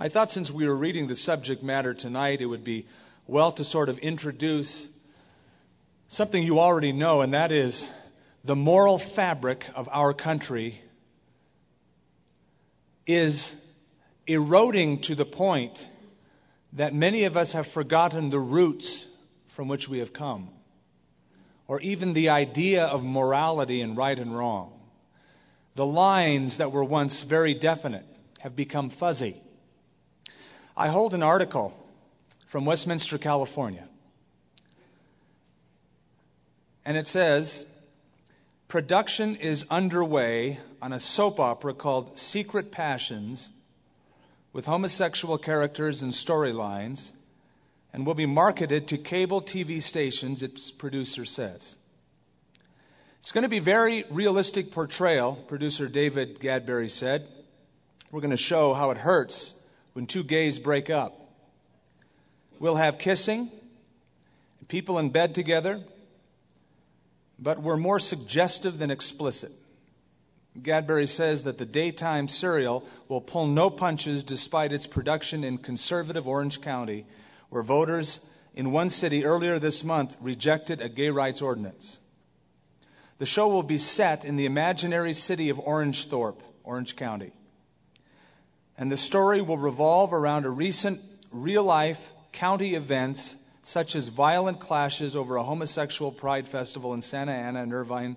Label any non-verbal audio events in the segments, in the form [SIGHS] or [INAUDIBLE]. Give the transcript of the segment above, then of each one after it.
I thought since we were reading the subject matter tonight, it would be well to sort of introduce something you already know, and that is the moral fabric of our country is eroding to the point that many of us have forgotten the roots from which we have come, or even the idea of morality and right and wrong. The lines that were once very definite have become fuzzy. I hold an article from Westminster, California, and it says production is underway on a soap opera called Secret Passions with homosexual characters and storylines and will be marketed to cable TV stations, its producer says. It's going to be very realistic portrayal, producer David Gadbury said. We're going to show how it hurts when two gays break up. We'll have kissing, people in bed together, but we're more suggestive than explicit. Gadbury says that the daytime serial will pull no punches despite its production in conservative Orange County, where voters in one city earlier this month rejected a gay rights ordinance. The show will be set in the imaginary city of Orangethorpe, Orange County. And the story will revolve around a recent real life county events such as violent clashes over a homosexual pride festival in Santa Ana and Irvine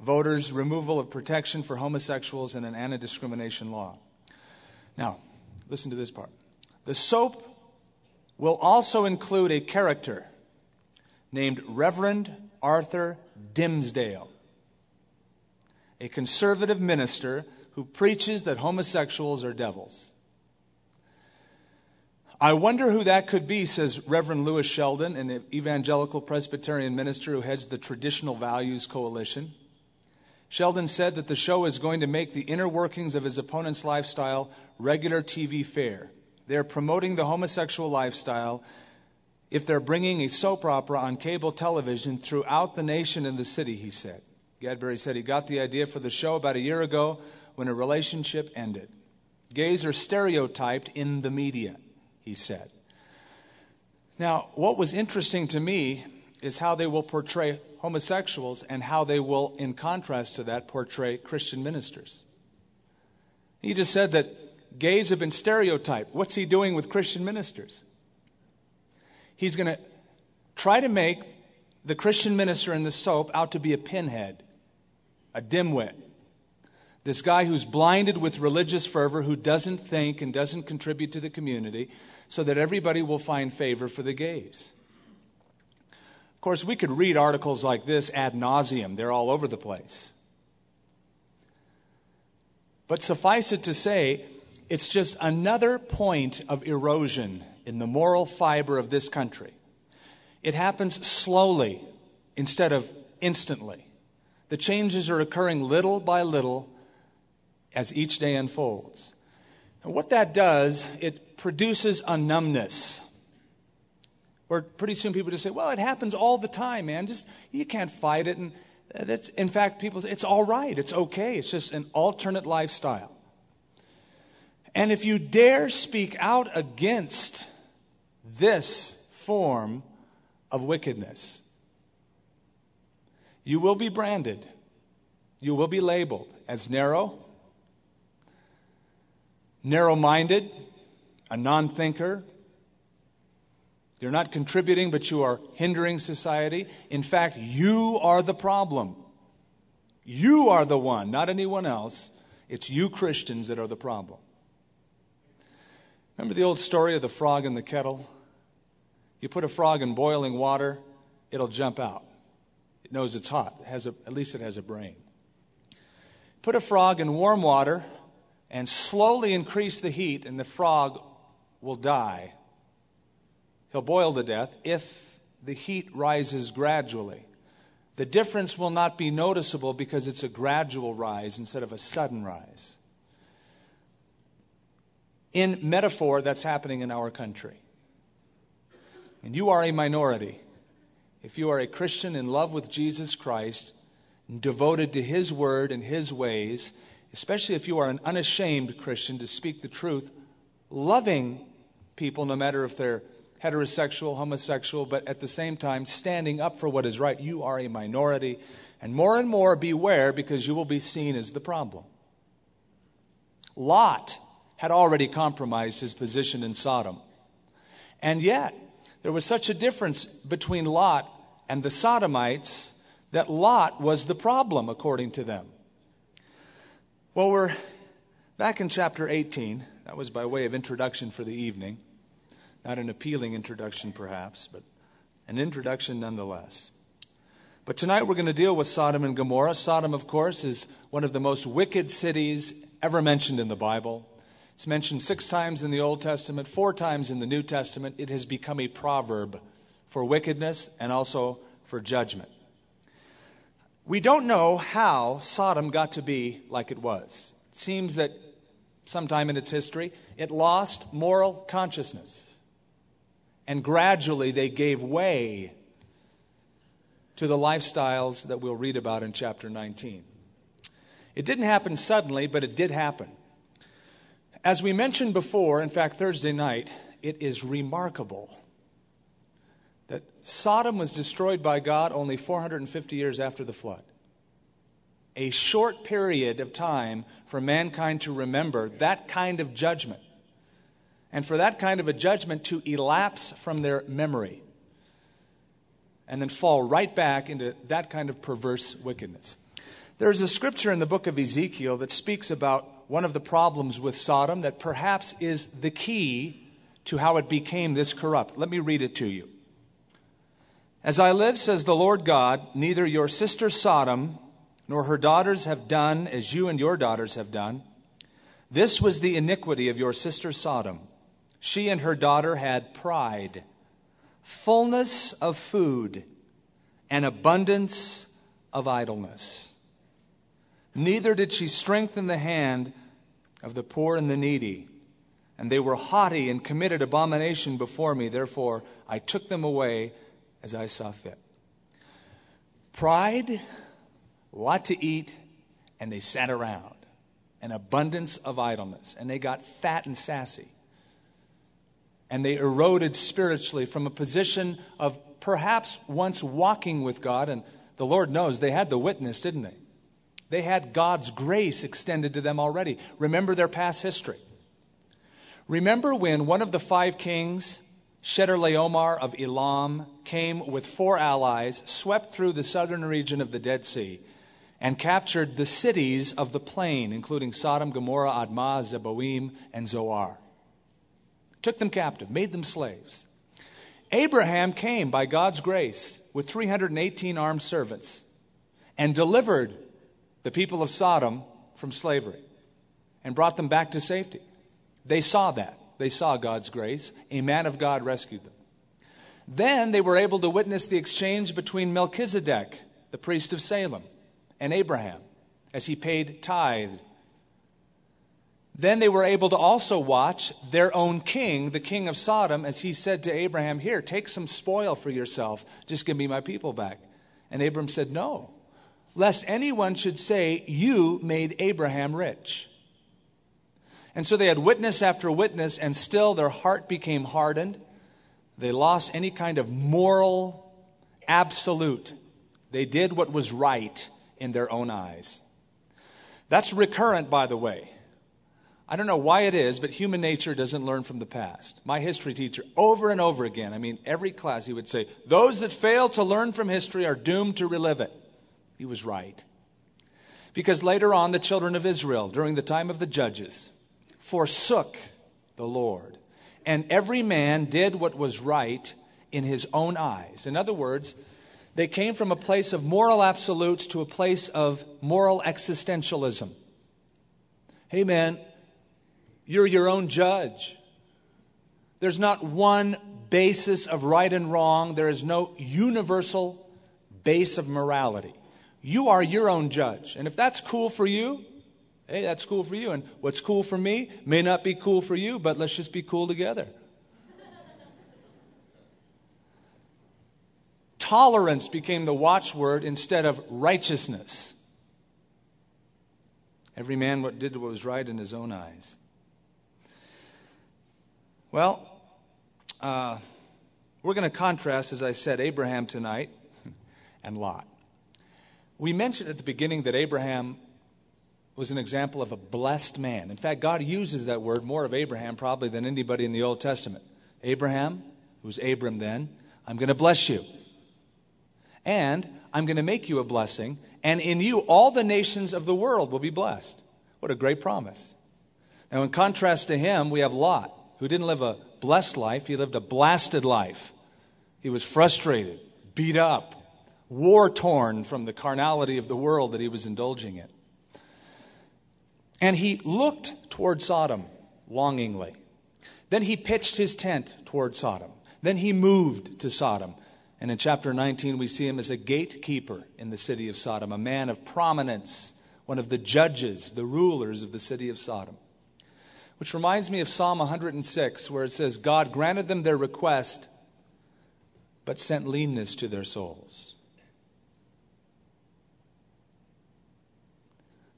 voters' removal of protection for homosexuals and an anti discrimination law. Now, listen to this part. The soap will also include a character named Reverend Arthur Dimmesdale, a conservative minister who preaches that homosexuals are devils. I wonder who that could be, says Reverend Louis Sheldon, an evangelical Presbyterian minister who heads the Traditional Values Coalition. Sheldon said that the show is going to make the inner workings of his opponent's lifestyle regular TV fare. They're promoting the homosexual lifestyle if they're bringing a soap opera on cable television throughout the nation and the city, he said. Gadbury said he got the idea for the show about a year ago when a relationship ended. Gays are stereotyped in the media, he said. Now, what was interesting to me is how they will portray homosexuals and how they will, in contrast to that, portray Christian ministers. He just said that gays have been stereotyped. What's he doing with Christian ministers? He's going to try to make the Christian minister in the soap out to be a pinhead, a dimwit. This guy who's blinded with religious fervor, who doesn't think and doesn't contribute to the community, so that everybody will find favor for the gays. Of course, we could read articles like this ad nauseum, they're all over the place. But suffice it to say, it's just another point of erosion in the moral fiber of this country. It happens slowly instead of instantly. The changes are occurring little by little as each day unfolds. And what that does, it produces a numbness where pretty soon people just say, well, it happens all the time, man. Just, you can't fight it. And that's, in fact, people say, it's all right. It's okay. It's just an alternate lifestyle. And if you dare speak out against this form of wickedness, you will be branded. You will be labeled as narrow, narrow minded, a non thinker, you're not contributing, but you are hindering society. In fact, you are the problem. You are the one, not anyone else. It's you Christians that are the problem. Remember the old story of the frog in the kettle? You put a frog in boiling water, it'll jump out. It knows it's hot. It has a, at least it has a brain. Put a frog in warm water and slowly increase the heat, and the frog will die He'll boil to death if the heat rises gradually. The difference will not be noticeable because it's a gradual rise instead of a sudden rise. In metaphor, that's happening in our country. And you are a minority. If you are a Christian in love with Jesus Christ, devoted to His word and His ways, especially if you are an unashamed Christian to speak the truth loving people, no matter if they're heterosexual, homosexual, but at the same time standing up for what is right. You are a minority. And more and more, beware because you will be seen as the problem. Lot had already compromised his position in Sodom. And yet, there was such a difference between Lot and the Sodomites that Lot was the problem, according to them. Well, we're back in chapter 18. That was by way of introduction for the evening. Not an appealing introduction, perhaps, but an introduction nonetheless. But tonight we're going to deal with Sodom and Gomorrah. Sodom, of course, is one of the most wicked cities ever mentioned in the Bible. It's mentioned six times in the Old Testament, four times in the New Testament. It has become a proverb for wickedness and also for judgment. We don't know how Sodom got to be like it was. It seems that sometime in its history, it lost moral consciousness. And gradually they gave way to the lifestyles that we'll read about in chapter 19. It didn't happen suddenly, but it did happen. As we mentioned before, in fact, Thursday night, it is remarkable that Sodom was destroyed by God only 450 years after the flood. A short period of time for mankind to remember that kind of judgment and for that kind of a judgment to elapse from their memory and then fall right back into that kind of perverse wickedness. There's a scripture in the book of Ezekiel that speaks about one of the problems with Sodom that perhaps is the key to how it became this corrupt. Let me read it to you. As I live, says the Lord God, neither your sister Sodom nor her daughters have done as you and your daughters have done. This was the iniquity of your sister Sodom. She and her daughter had pride, fullness of food, and abundance of idleness. Neither did she strengthen the hand of the poor and the needy. And they were haughty and committed abomination before me. Therefore, I took them away as I saw fit. Pride, a lot to eat, and they sat around. An abundance of idleness. And they got fat and sassy. And they eroded spiritually from a position of perhaps once walking with God. And the Lord knows they had the witness, didn't they? They had God's grace extended to them already. Remember their past history. Remember when one of the five kings Chedorlaomer of Elam came with four allies, swept through the southern region of the Dead Sea, and captured the cities of the plain, including Sodom, Gomorrah, Admah, Zeboim, and Zoar. Took them captive, made them slaves. Abraham came by God's grace with 318 armed servants and delivered the people of Sodom from slavery and brought them back to safety. They saw that. They saw God's grace. A man of God rescued them. Then they were able to witness the exchange between Melchizedek, the priest of Salem, and Abraham as he paid tithe. Then they were able to also watch their own king, the king of Sodom, as he said to Abraham, Here, take some spoil for yourself. Just give me my people back. And Abraham said, No, lest anyone should say, You made Abraham rich. And so they had witness after witness, and still their heart became hardened. They lost any kind of moral absolute. They did what was right in their own eyes. That's recurrent, by the way. I don't know why it is, but human nature doesn't learn from the past. My history teacher, over and over again, I mean, every class, he would say, Those that fail to learn from history are doomed to relive it. He was right. Because later on, the children of Israel, during the time of the judges, forsook the Lord, and every man did what was right in his own eyes. In other words, they came from a place of moral absolutes to a place of moral existentialism. Hey, man, you're your own judge. There's not one basis of right and wrong, there is no universal base of morality. You are your own judge. And if that's cool for you, Hey, that's cool for you. And what's cool for me may not be cool for you, but let's just be cool together. Tolerance became the watchword instead of righteousness. Every man did what was right in his own eyes. Well, uh, we're going to contrast, as I said, Abraham tonight [LAUGHS] and Lot. We mentioned at the beginning that Abraham was an example of a blessed man. In fact, God uses that word more of Abraham probably than anybody in the Old Testament. Abraham, who was Abram then, I'm going to bless you. And I'm going to make you a blessing, and in you all the nations of the world will be blessed. What a great promise. Now, in contrast to him, we have Lot, who didn't live a blessed life, he lived a blasted life. He was frustrated, beat up, war torn from the carnality of the world that he was indulging in. And he looked toward Sodom longingly. Then he pitched his tent toward Sodom. Then he moved to Sodom. And in chapter 19, we see him as a gatekeeper in the city of Sodom, a man of prominence, one of the judges, the rulers of the city of Sodom. Which reminds me of Psalm 106, where it says, God granted them their request, but sent leanness to their souls.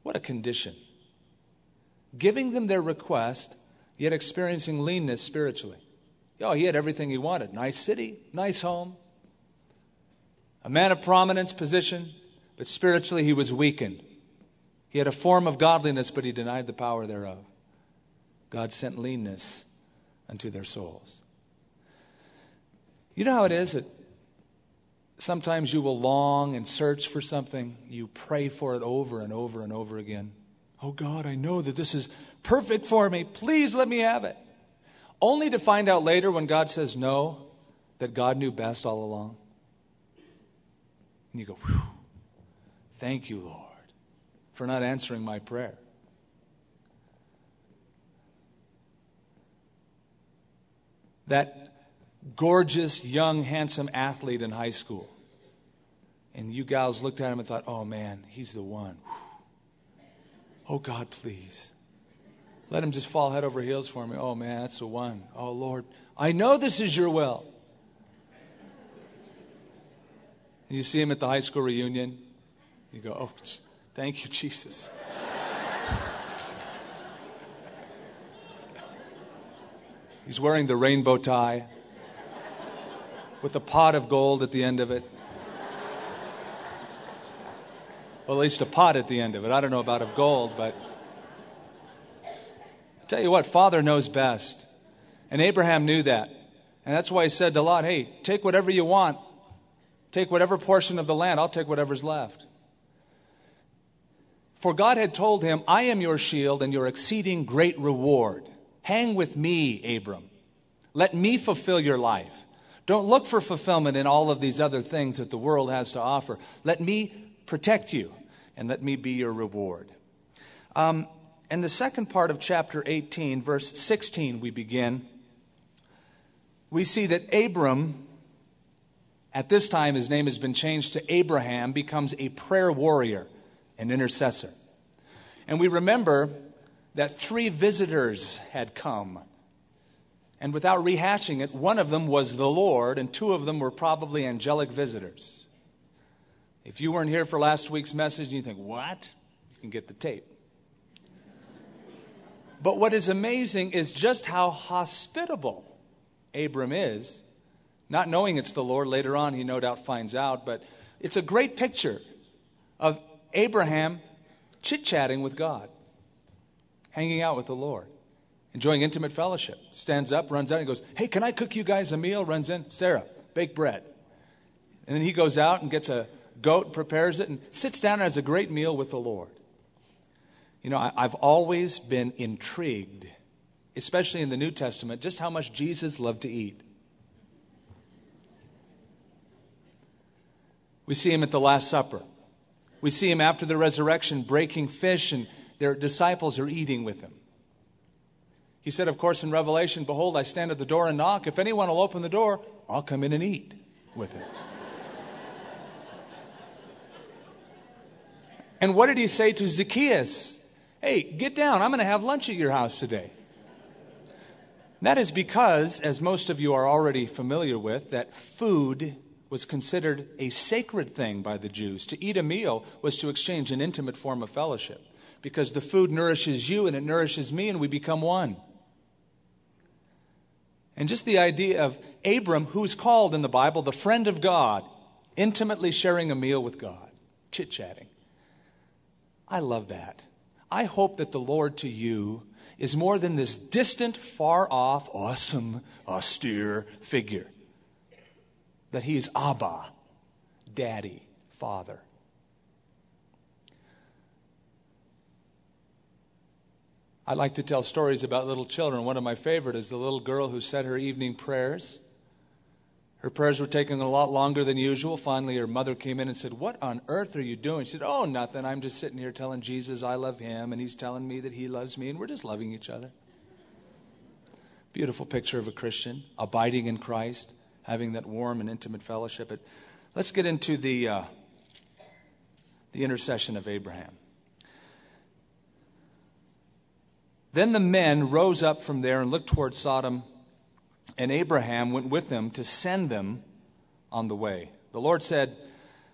What a condition giving them their request, yet experiencing leanness spiritually. Oh, he had everything he wanted nice city, nice home, a man of prominence, position, but spiritually he was weakened. He had a form of godliness, but he denied the power thereof. God sent leanness unto their souls. You know how it is that sometimes you will long and search for something, you pray for it over and over and over again. Oh God, I know that this is perfect for me. Please let me have it. Only to find out later when God says no, that God knew best all along. And you go, Whew, thank you, Lord, for not answering my prayer. That gorgeous, young, handsome athlete in high school. And you gals looked at him and thought, oh man, he's the one. Whew. Oh, God, please. Let him just fall head over heels for me. Oh, man, that's the one. Oh, Lord, I know this is your will. And you see him at the high school reunion. You go, oh, thank you, Jesus. He's wearing the rainbow tie with a pot of gold at the end of it. Well, at least a pot at the end of it. I don't know about of gold, but I tell you what, Father knows best. And Abraham knew that. And that's why he said to Lot, hey, take whatever you want. Take whatever portion of the land. I'll take whatever's left. For God had told him, I am your shield and your exceeding great reward. Hang with me, Abram. Let me fulfill your life. Don't look for fulfillment in all of these other things that the world has to offer. Let me protect you, and let me be your reward. Um, and the second part of chapter 18, verse 16, we begin. We see that Abram, at this time his name has been changed to Abraham, becomes a prayer warrior, an intercessor. And we remember that three visitors had come. And without rehashing it, one of them was the Lord, and two of them were probably angelic visitors. If you weren't here for last week's message and you think, what? You can get the tape. But what is amazing is just how hospitable Abram is. Not knowing it's the Lord, later on he no doubt finds out, but it's a great picture of Abraham chit chatting with God, hanging out with the Lord, enjoying intimate fellowship. Stands up, runs out, and goes, Hey, can I cook you guys a meal? Runs in, Sarah, bake bread. And then he goes out and gets a goat, prepares it, and sits down and has a great meal with the Lord. You know, I, I've always been intrigued, especially in the New Testament, just how much Jesus loved to eat. We see him at the Last Supper. We see him after the resurrection breaking fish, and their disciples are eating with him. He said, of course, in Revelation, Behold, I stand at the door and knock. If anyone will open the door, I'll come in and eat with him. And what did he say to Zacchaeus? Hey, get down. I'm going to have lunch at your house today. That is because, as most of you are already familiar with, that food was considered a sacred thing by the Jews. To eat a meal was to exchange an intimate form of fellowship because the food nourishes you and it nourishes me and we become one. And just the idea of Abram, who's called in the Bible the friend of God, intimately sharing a meal with God, chit chatting. I love that. I hope that the Lord to you is more than this distant, far off, awesome, austere figure. That he is Abba, Daddy, Father. I like to tell stories about little children. One of my favorite is the little girl who said her evening prayers. Her prayers were taking a lot longer than usual. Finally, her mother came in and said, What on earth are you doing? She said, Oh, nothing. I'm just sitting here telling Jesus I love him, and he's telling me that he loves me, and we're just loving each other. Beautiful picture of a Christian, abiding in Christ, having that warm and intimate fellowship. But let's get into the, uh, the intercession of Abraham. Then the men rose up from there and looked toward Sodom, and Abraham went with them to send them on the way. The Lord said,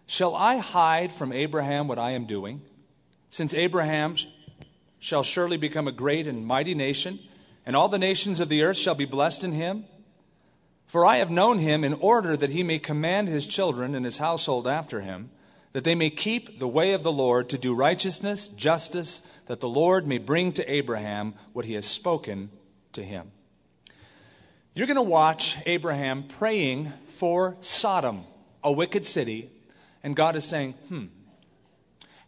Shall I hide from Abraham what I am doing? Since Abraham shall surely become a great and mighty nation, and all the nations of the earth shall be blessed in him. For I have known him in order that he may command his children and his household after him that they may keep the way of the Lord to do righteousness, justice, that the Lord may bring to Abraham what he has spoken to him. You're going to watch Abraham praying for Sodom, a wicked city, and God is saying, hmm,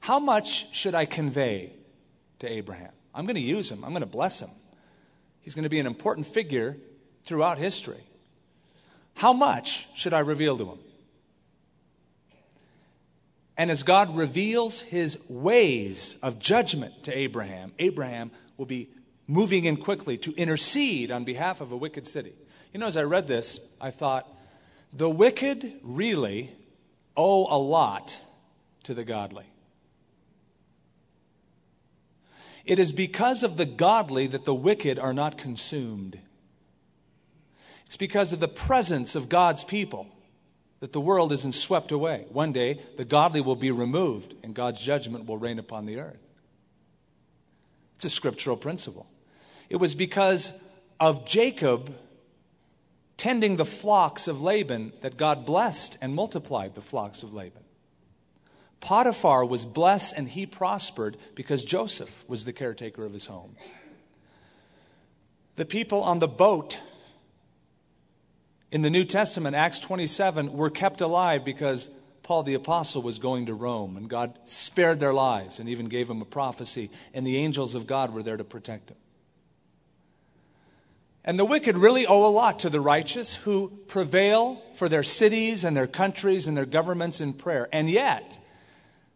how much should I convey to Abraham? I'm going to use him, I'm going to bless him. He's going to be an important figure throughout history. How much should I reveal to him? And as God reveals his ways of judgment to Abraham, Abraham will be moving in quickly to intercede on behalf of a wicked city. You know, as I read this, I thought, the wicked really owe a lot to the godly. It is because of the godly that the wicked are not consumed. It's because of the presence of God's people that the world isn't swept away. One day, the godly will be removed and God's judgment will reign upon the earth. It's a scriptural principle. It was because of Jacob tending the flocks of Laban that God blessed and multiplied the flocks of Laban. Potiphar was blessed and he prospered because Joseph was the caretaker of his home. The people on the boat in the New Testament, Acts 27, were kept alive because Paul the Apostle was going to Rome, and God spared their lives and even gave him a prophecy, and the angels of God were there to protect them. And the wicked really owe a lot to the righteous who prevail for their cities and their countries and their governments in prayer. And yet,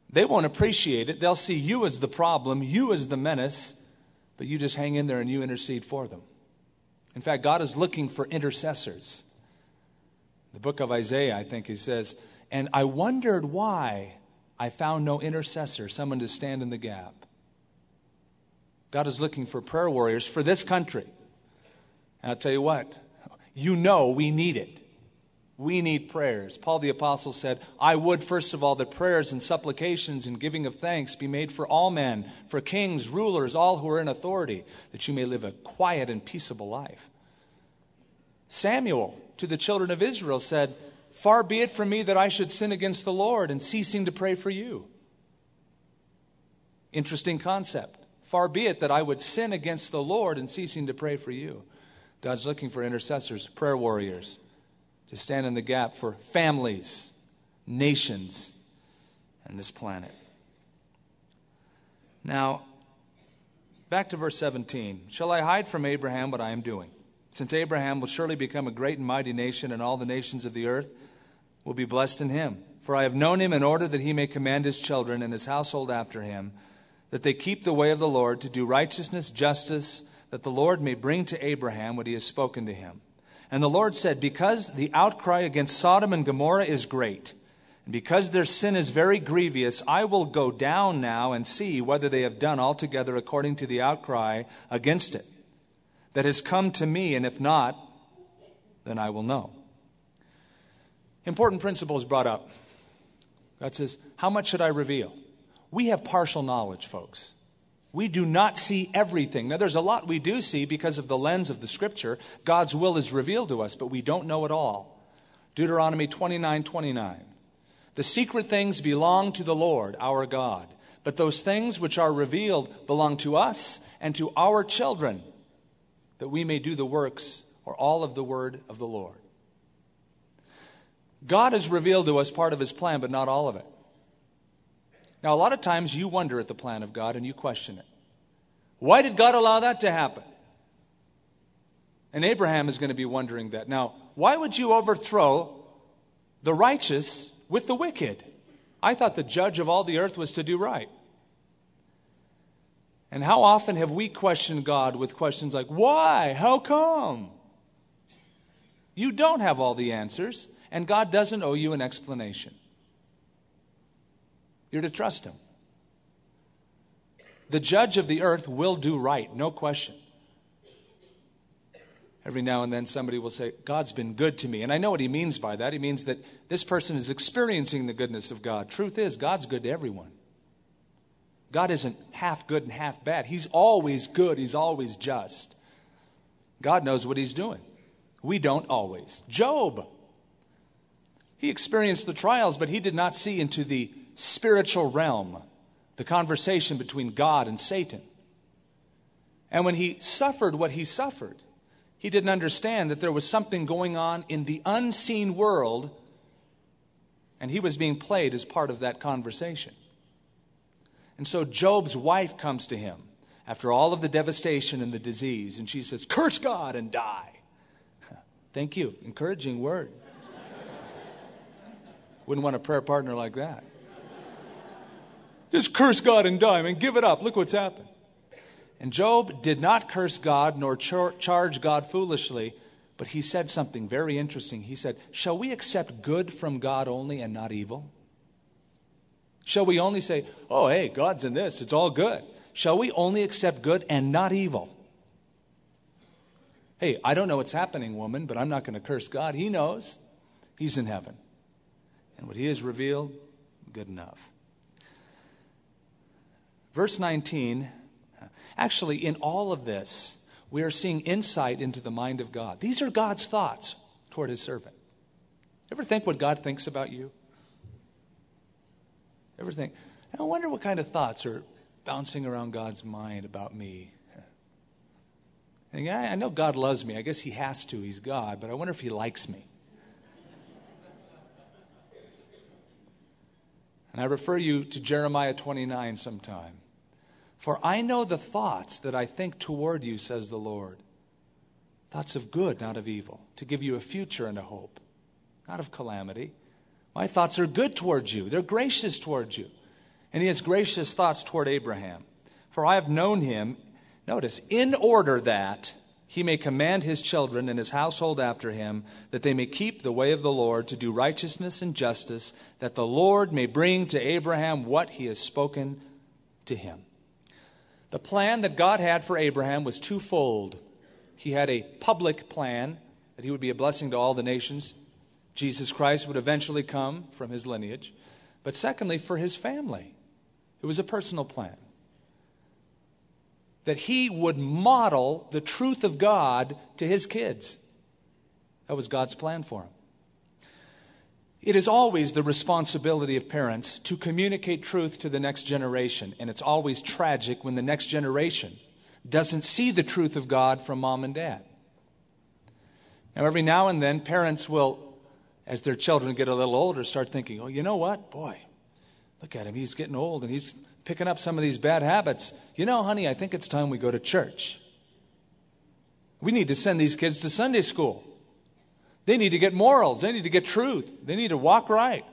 they won't appreciate it. They'll see you as the problem, you as the menace, but you just hang in there and you intercede for them. In fact, God is looking for intercessors the book of Isaiah, I think he says, And I wondered why I found no intercessor, someone to stand in the gap. God is looking for prayer warriors for this country. And I'll tell you what, you know we need it. We need prayers. Paul the Apostle said, I would, first of all, that prayers and supplications and giving of thanks be made for all men, for kings, rulers, all who are in authority, that you may live a quiet and peaceable life. Samuel to the children of Israel said, Far be it from me that I should sin against the Lord and ceasing to pray for you. Interesting concept. Far be it that I would sin against the Lord and ceasing to pray for you. God's looking for intercessors, prayer warriors, to stand in the gap for families, nations, and this planet. Now, back to verse 17. Shall I hide from Abraham what I am doing? since Abraham will surely become a great and mighty nation, and all the nations of the earth will be blessed in him. For I have known him in order that he may command his children and his household after him, that they keep the way of the Lord to do righteousness, justice, that the Lord may bring to Abraham what he has spoken to him. And the Lord said, Because the outcry against Sodom and Gomorrah is great, and because their sin is very grievous, I will go down now and see whether they have done altogether according to the outcry against it that has come to me, and if not, then I will know. Important principle is brought up. God says, How much should I reveal? We have partial knowledge, folks. We do not see everything. Now, there's a lot we do see because of the lens of the Scripture. God's will is revealed to us, but we don't know it all. Deuteronomy 29 29. The secret things belong to the Lord, our God, but those things which are revealed belong to us and to our children, that we may do the works or all of the word of the Lord. God has revealed to us part of his plan, but not all of it. Now, a lot of times you wonder at the plan of God and you question it. Why did God allow that to happen? And Abraham is going to be wondering that. Now, why would you overthrow the righteous with the wicked? I thought the judge of all the earth was to do right. And how often have we questioned God with questions like, why? How come? You don't have all the answers, and God doesn't owe you an explanation. You're to trust Him. The judge of the earth will do right, no question. Every now and then somebody will say, God's been good to me. And I know what he means by that. He means that this person is experiencing the goodness of God. Truth is, God's good to everyone. God isn't half good and half bad. He's always good, He's always just. God knows what He's doing. We don't always. Job, he experienced the trials, but he did not see into the spiritual realm, the conversation between God and Satan. And when he suffered what he suffered, he didn't understand that there was something going on in the unseen world, and he was being played as part of that conversation. And so Job's wife comes to him after all of the devastation and the disease, and she says, Curse God and die. [LAUGHS] Thank you. Encouraging word. [LAUGHS] Wouldn't want a prayer partner like that. Just curse God and die, and give it up. Look what's happened. And Job did not curse God nor char- charge God foolishly, but he said something very interesting. He said, Shall we accept good from God only and not evil? Shall we only say, Oh, hey, God's in this, it's all good? Shall we only accept good and not evil? Hey, I don't know what's happening, woman, but I'm not going to curse God. He knows. He's in heaven. And what He has revealed, good enough. Verse 19, actually, in all of this, we are seeing insight into the mind of God. These are God's thoughts toward His servant. Ever think what God thinks about you? Ever think, I wonder what kind of thoughts are bouncing around God's mind about me? I know God loves me. I guess He has to. He's God. But I wonder if He likes me. And I refer you to Jeremiah 29 sometime. For I know the thoughts that I think toward you, says the Lord. Thoughts of good, not of evil, to give you a future and a hope, not of calamity. My thoughts are good towards you, they're gracious towards you. And he has gracious thoughts toward Abraham. For I have known him Notice, in order that he may command his children and his household after him, that they may keep the way of the Lord to do righteousness and justice, that the Lord may bring to Abraham what he has spoken to him. The plan that God had for Abraham was twofold. He had a public plan that he would be a blessing to all the nations. Jesus Christ would eventually come from his lineage. But secondly, for his family, it was a personal plan that he would model the truth of God to his kids. That was God's plan for him. It is always the responsibility of parents to communicate truth to the next generation, and it's always tragic when the next generation doesn't see the truth of God from mom and dad. Now, every now and then, parents will, as their children get a little older, start thinking, oh, you know what? Boy, look at him. He's getting old and he's picking up some of these bad habits. You know, honey, I think it's time we go to church. We need to send these kids to Sunday school. They need to get morals, they need to get truth, they need to walk right.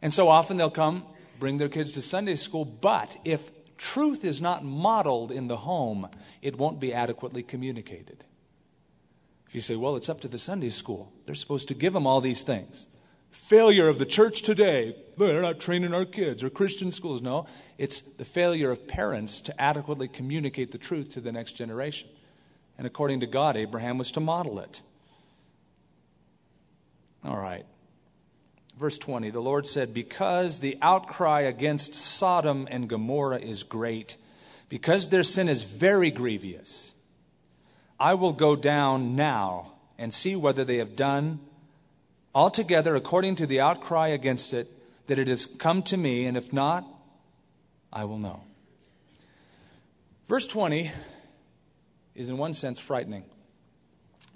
And so often they'll come, bring their kids to Sunday school, but if truth is not modeled in the home, it won't be adequately communicated. If you say, well, it's up to the Sunday school, they're supposed to give them all these things. Failure of the church today they're not training our kids or Christian schools. No, it's the failure of parents to adequately communicate the truth to the next generation. And according to God, Abraham was to model it. All right. Verse 20 The Lord said, Because the outcry against Sodom and Gomorrah is great, because their sin is very grievous, I will go down now and see whether they have done altogether according to the outcry against it, that it has come to me, and if not, I will know. Verse 20 is, in one sense, frightening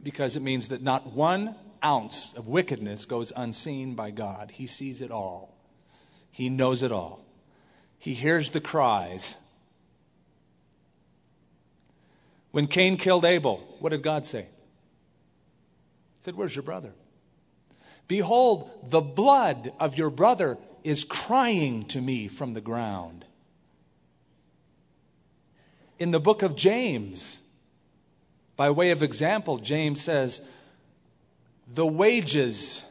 because it means that not one ounce of wickedness goes unseen by God. He sees it all, He knows it all. He hears the cries. When Cain killed Abel, what did God say? He said, Where's your brother? Behold, the blood of your brother is crying to me from the ground. In the book of James, by way of example, James says, The wages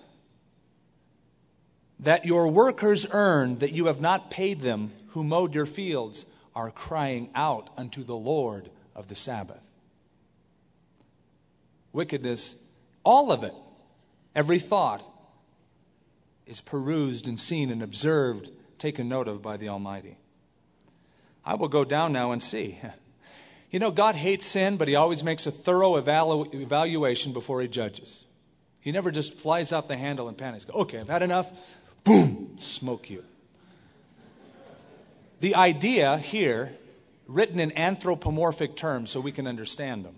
that your workers earn that you have not paid them who mowed your fields are crying out unto the Lord of the Sabbath. Wickedness, all of it, every thought, is perused and seen and observed, taken note of by the Almighty. I will go down now and see. [LAUGHS] You know, God hates sin, but He always makes a thorough evalu- evaluation before He judges. He never just flies off the handle and panics. Okay, I've had enough. Boom, smoke you. The idea here, written in anthropomorphic terms so we can understand them,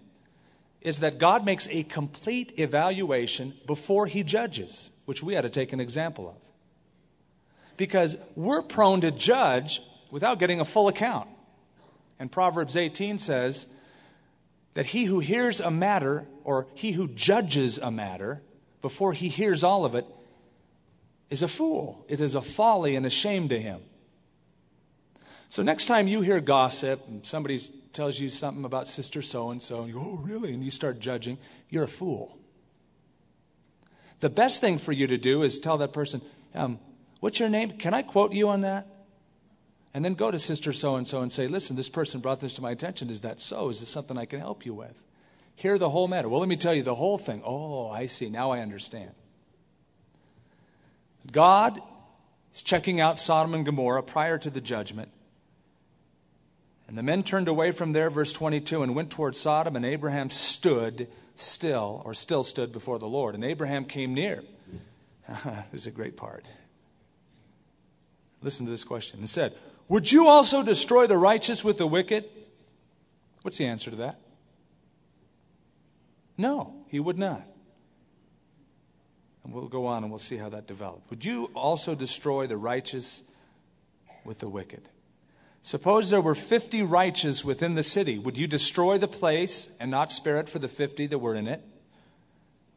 is that God makes a complete evaluation before He judges, which we ought to take an example of. Because we're prone to judge without getting a full account. And Proverbs 18 says that he who hears a matter, or he who judges a matter, before he hears all of it, is a fool. It is a folly and a shame to him. So next time you hear gossip and somebody tells you something about sister so and so, and you go, oh, really? And you start judging, you're a fool. The best thing for you to do is tell that person, um, What's your name? Can I quote you on that? And then go to sister so and so and say, listen, this person brought this to my attention. Is that so? Is this something I can help you with? Hear the whole matter. Well, let me tell you the whole thing. Oh, I see. Now I understand. God is checking out Sodom and Gomorrah prior to the judgment. And the men turned away from there, verse 22, and went toward Sodom, and Abraham stood still, or still stood before the Lord. And Abraham came near. [LAUGHS] this is a great part. Listen to this question. It said, would you also destroy the righteous with the wicked? What's the answer to that? No, he would not. And we'll go on and we'll see how that develops. Would you also destroy the righteous with the wicked? Suppose there were 50 righteous within the city. Would you destroy the place and not spare it for the 50 that were in it?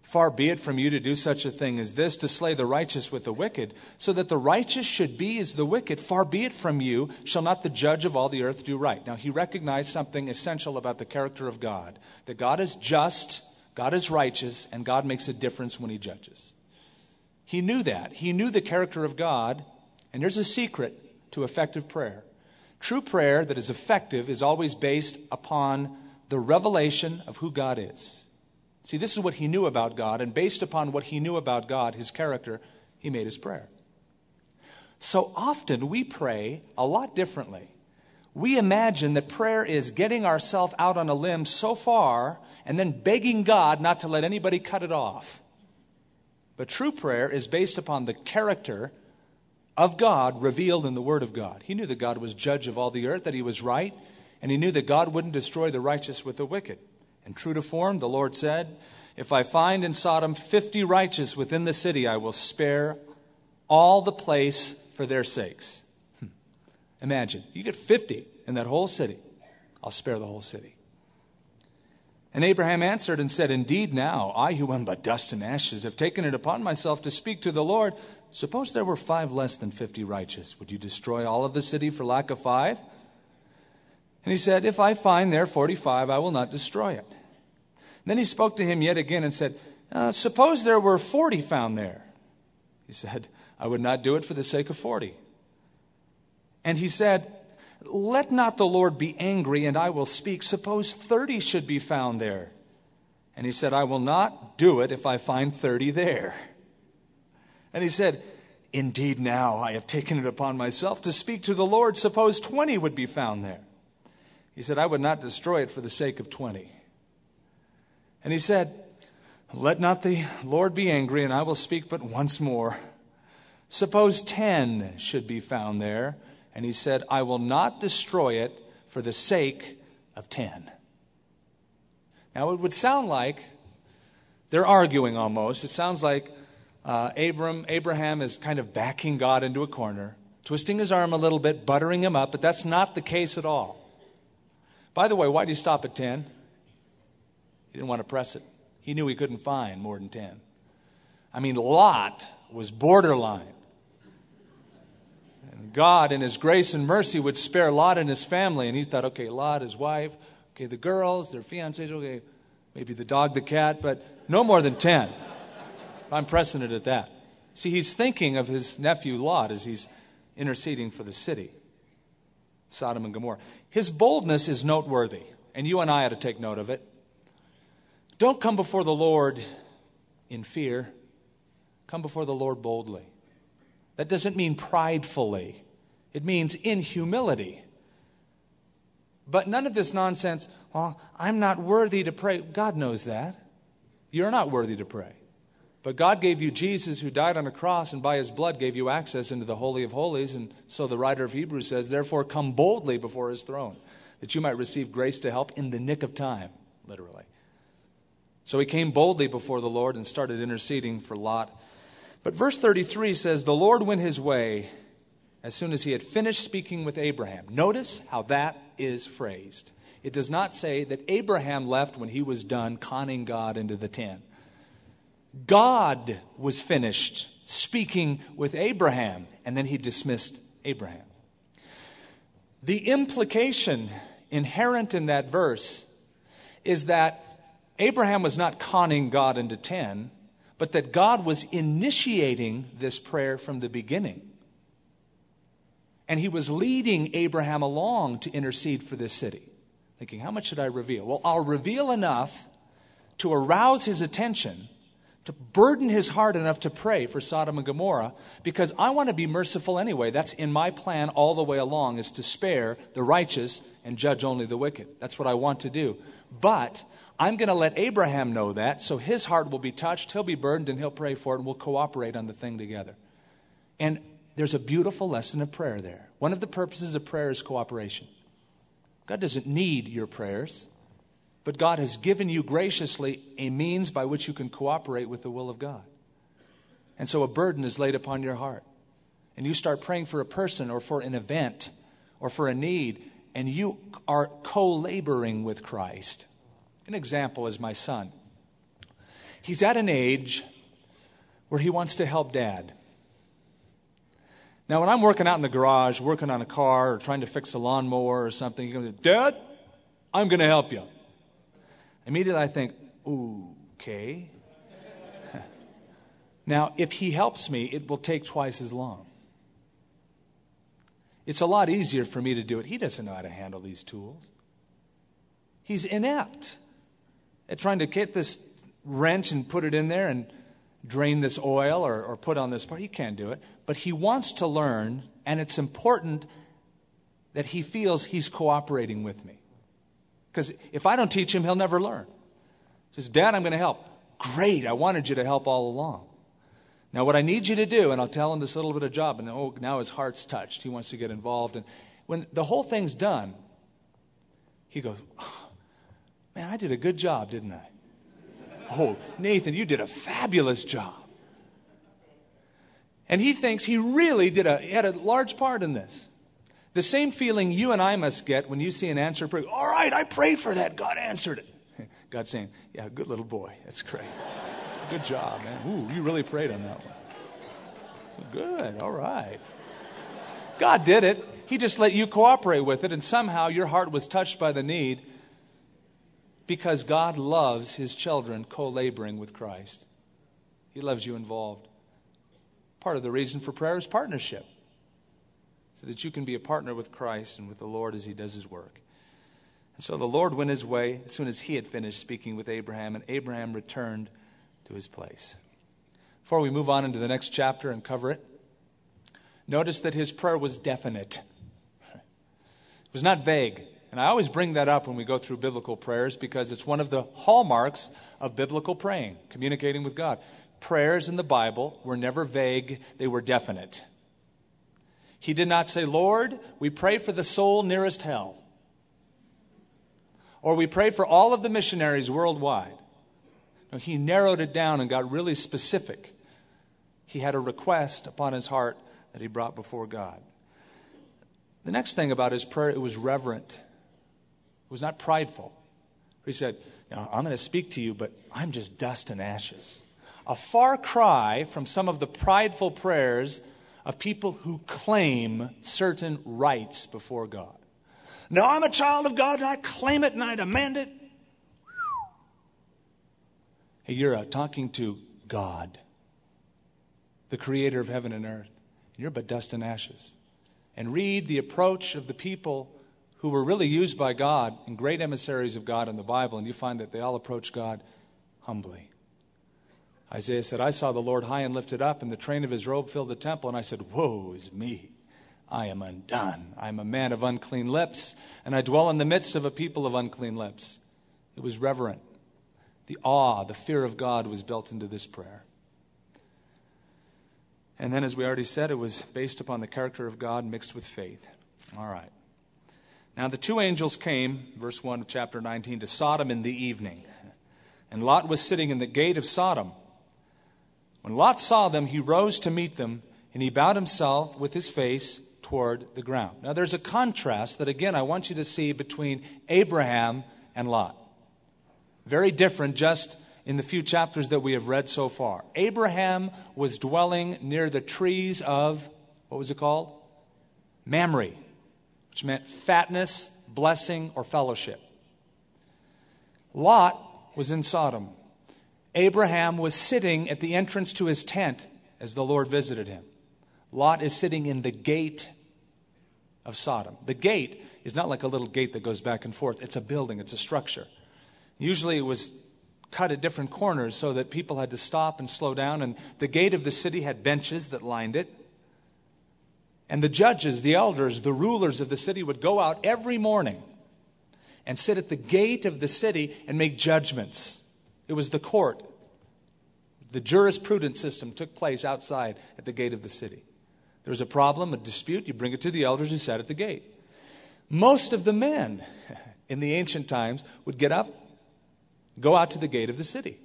Far be it from you to do such a thing as this, to slay the righteous with the wicked, so that the righteous should be as the wicked. Far be it from you, shall not the judge of all the earth do right? Now, he recognized something essential about the character of God that God is just, God is righteous, and God makes a difference when he judges. He knew that. He knew the character of God, and there's a secret to effective prayer. True prayer that is effective is always based upon the revelation of who God is. See, this is what he knew about God, and based upon what he knew about God, his character, he made his prayer. So often we pray a lot differently. We imagine that prayer is getting ourselves out on a limb so far and then begging God not to let anybody cut it off. But true prayer is based upon the character of God revealed in the Word of God. He knew that God was judge of all the earth, that He was right, and He knew that God wouldn't destroy the righteous with the wicked. And true to form, the Lord said, If I find in Sodom 50 righteous within the city, I will spare all the place for their sakes. Hmm. Imagine, you get 50 in that whole city. I'll spare the whole city. And Abraham answered and said, Indeed, now, I who am but dust and ashes have taken it upon myself to speak to the Lord. Suppose there were five less than fifty righteous. Would you destroy all of the city for lack of five? And he said, If I find there 45, I will not destroy it. Then he spoke to him yet again and said, uh, Suppose there were 40 found there. He said, I would not do it for the sake of 40. And he said, Let not the Lord be angry, and I will speak. Suppose 30 should be found there. And he said, I will not do it if I find 30 there. And he said, Indeed, now I have taken it upon myself to speak to the Lord. Suppose 20 would be found there. He said, I would not destroy it for the sake of 20. And he said, Let not the Lord be angry, and I will speak but once more. Suppose 10 should be found there. And he said, I will not destroy it for the sake of 10. Now, it would sound like they're arguing almost. It sounds like uh, Abram, Abraham is kind of backing God into a corner, twisting his arm a little bit, buttering him up, but that's not the case at all. By the way, why do you stop at 10? He didn't want to press it. He knew he couldn't find more than 10. I mean, Lot was borderline. And God, in His grace and mercy, would spare Lot and his family. And he thought, okay, Lot, his wife, okay, the girls, their fiancés, okay, maybe the dog, the cat, but no more than 10. I'm pressing it at that. See, he's thinking of his nephew Lot as he's interceding for the city, Sodom and Gomorrah. His boldness is noteworthy, and you and I ought to take note of it. Don't come before the Lord in fear, come before the Lord boldly. That doesn't mean pridefully, it means in humility. But none of this nonsense, well, I'm not worthy to pray. God knows that. You're not worthy to pray. But God gave you Jesus who died on a cross and by his blood gave you access into the Holy of Holies. And so the writer of Hebrews says, Therefore, come boldly before his throne, that you might receive grace to help in the nick of time, literally. So he came boldly before the Lord and started interceding for Lot. But verse 33 says, The Lord went his way as soon as he had finished speaking with Abraham. Notice how that is phrased. It does not say that Abraham left when he was done conning God into the ten. God was finished speaking with Abraham, and then he dismissed Abraham. The implication inherent in that verse is that Abraham was not conning God into 10, but that God was initiating this prayer from the beginning. And he was leading Abraham along to intercede for this city. Thinking, how much should I reveal? Well, I'll reveal enough to arouse his attention to burden his heart enough to pray for Sodom and Gomorrah because I want to be merciful anyway. That's in my plan all the way along is to spare the righteous and judge only the wicked. That's what I want to do. But I'm going to let Abraham know that so his heart will be touched, he'll be burdened and he'll pray for it and we'll cooperate on the thing together. And there's a beautiful lesson of prayer there. One of the purposes of prayer is cooperation. God doesn't need your prayers. But God has given you graciously a means by which you can cooperate with the will of God. And so a burden is laid upon your heart. And you start praying for a person or for an event or for a need, and you are co laboring with Christ. An example is my son. He's at an age where he wants to help dad. Now, when I'm working out in the garage, working on a car, or trying to fix a lawnmower or something, you go, Dad, I'm going to help you. Immediately I think, Ooh, okay. [LAUGHS] now, if he helps me, it will take twice as long. It's a lot easier for me to do it. He doesn't know how to handle these tools. He's inept at trying to get this wrench and put it in there and drain this oil or, or put on this part. He can't do it. But he wants to learn, and it's important that he feels he's cooperating with me. Because if I don't teach him, he'll never learn. He says, Dad, I'm going to help. Great, I wanted you to help all along. Now, what I need you to do, and I'll tell him this little bit of job, and oh, now his heart's touched. He wants to get involved. And when the whole thing's done, he goes, oh, [SIGHS] Man, I did a good job, didn't I? Oh, Nathan, you did a fabulous job. And he thinks he really did a, had a large part in this. The same feeling you and I must get when you see an answer prayer. All right, I prayed for that. God answered it. [LAUGHS] God saying, Yeah, good little boy. That's great. Good job, man. Ooh, you really prayed on that one. Good. All right. God did it. He just let you cooperate with it, and somehow your heart was touched by the need because God loves his children co laboring with Christ. He loves you involved. Part of the reason for prayer is partnership so that you can be a partner with Christ and with the Lord as he does his work. And so the Lord went his way as soon as he had finished speaking with Abraham, and Abraham returned to his place. Before we move on into the next chapter and cover it, Notice that his prayer was definite, it was not vague. And I always bring that up when we go through biblical prayers because it's one of the hallmarks of biblical praying, communicating with God. Prayers in the Bible were never vague, they were definite. He did not say, Lord, we pray for the soul nearest hell. Or we pray for all of the missionaries worldwide. No, he narrowed it down and got really specific. He had a request upon his heart that he brought before God. The next thing about his prayer, it was reverent. It was not prideful. He said, now, I'm going to speak to you, but I'm just dust and ashes. A far cry from some of the prideful prayers of people who claim certain rights before God. No, I'm a child of God and I claim it and I demand it. Hey, you're uh, talking to God, the creator of heaven and earth. And you're but dust and ashes. And read the approach of the people who were really used by God and great emissaries of God in the Bible, and you find that they all approach God humbly. Isaiah said, I saw the Lord high and lifted up, and the train of his robe filled the temple. And I said, Woe is me! I am undone. I am a man of unclean lips, and I dwell in the midst of a people of unclean lips. It was reverent. The awe, the fear of God was built into this prayer. And then, as we already said, it was based upon the character of God mixed with faith. All right. Now, the two angels came, verse 1 of chapter 19, to Sodom in the evening. And Lot was sitting in the gate of Sodom. When Lot saw them, he rose to meet them, and he bowed himself with his face toward the ground. Now, there's a contrast that, again, I want you to see between Abraham and Lot. Very different just in the few chapters that we have read so far. Abraham was dwelling near the trees of, what was it called? Mamre, which meant fatness, blessing, or fellowship. Lot was in Sodom. Abraham was sitting at the entrance to his tent as the Lord visited him. Lot is sitting in the gate of Sodom. The gate is not like a little gate that goes back and forth, it's a building, it's a structure. Usually it was cut at different corners so that people had to stop and slow down, and the gate of the city had benches that lined it. And the judges, the elders, the rulers of the city would go out every morning and sit at the gate of the city and make judgments. It was the court. The jurisprudence system took place outside at the gate of the city. There was a problem, a dispute, you bring it to the elders who sat at the gate. Most of the men [LAUGHS] in the ancient times would get up, go out to the gate of the city,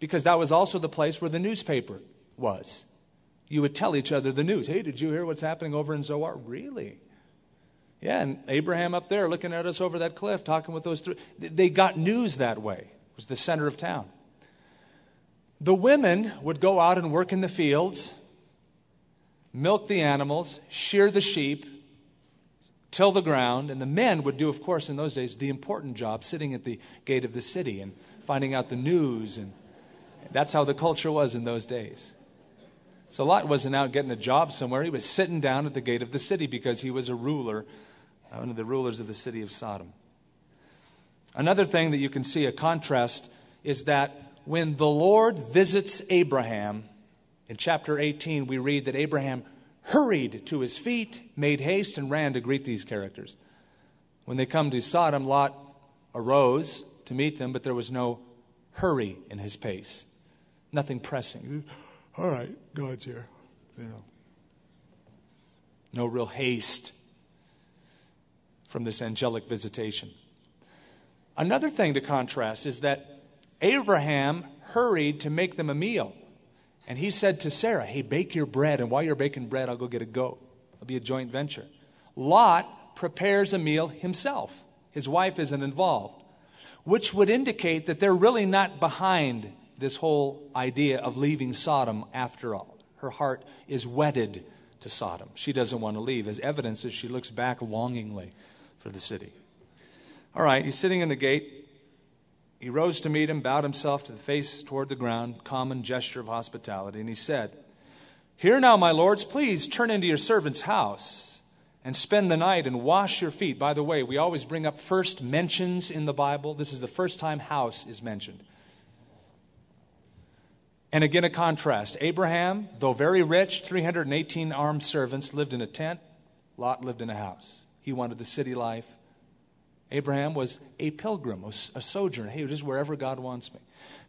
because that was also the place where the newspaper was. You would tell each other the news. Hey, did you hear what's happening over in Zoar? Really? Yeah, and Abraham up there looking at us over that cliff, talking with those three. They got news that way It was the center of town. The women would go out and work in the fields, milk the animals, shear the sheep, till the ground, and the men would do, of course, in those days, the important job, sitting at the gate of the city and finding out the news. And that's how the culture was in those days. So Lot wasn't out getting a job somewhere. He was sitting down at the gate of the city because he was a ruler, uh, one of the rulers of the city of Sodom. Another thing that you can see a contrast is that when the Lord visits Abraham, in chapter 18, we read that Abraham hurried to his feet, made haste, and ran to greet these characters. When they come to Sodom, Lot arose to meet them, but there was no hurry in his pace, nothing pressing. All right, God's here. You know. No real haste from this angelic visitation. Another thing to contrast is that Abraham hurried to make them a meal. And he said to Sarah, Hey, bake your bread, and while you're baking bread, I'll go get a goat. It'll be a joint venture. Lot prepares a meal himself. His wife isn't involved, which would indicate that they're really not behind this whole idea of leaving Sodom after all. Her heart is wedded to Sodom. She doesn't want to leave, as evidence as she looks back longingly for the city. All right, he's sitting in the gate. He rose to meet him, bowed himself to the face toward the ground, common gesture of hospitality, and he said, Here now, my lords, please turn into your servant's house and spend the night and wash your feet. By the way, we always bring up first mentions in the Bible. This is the first time house is mentioned. And again, a contrast. Abraham, though very rich, 318 armed servants, lived in a tent. Lot lived in a house. He wanted the city life. Abraham was a pilgrim, a sojourner. Hey, just wherever God wants me.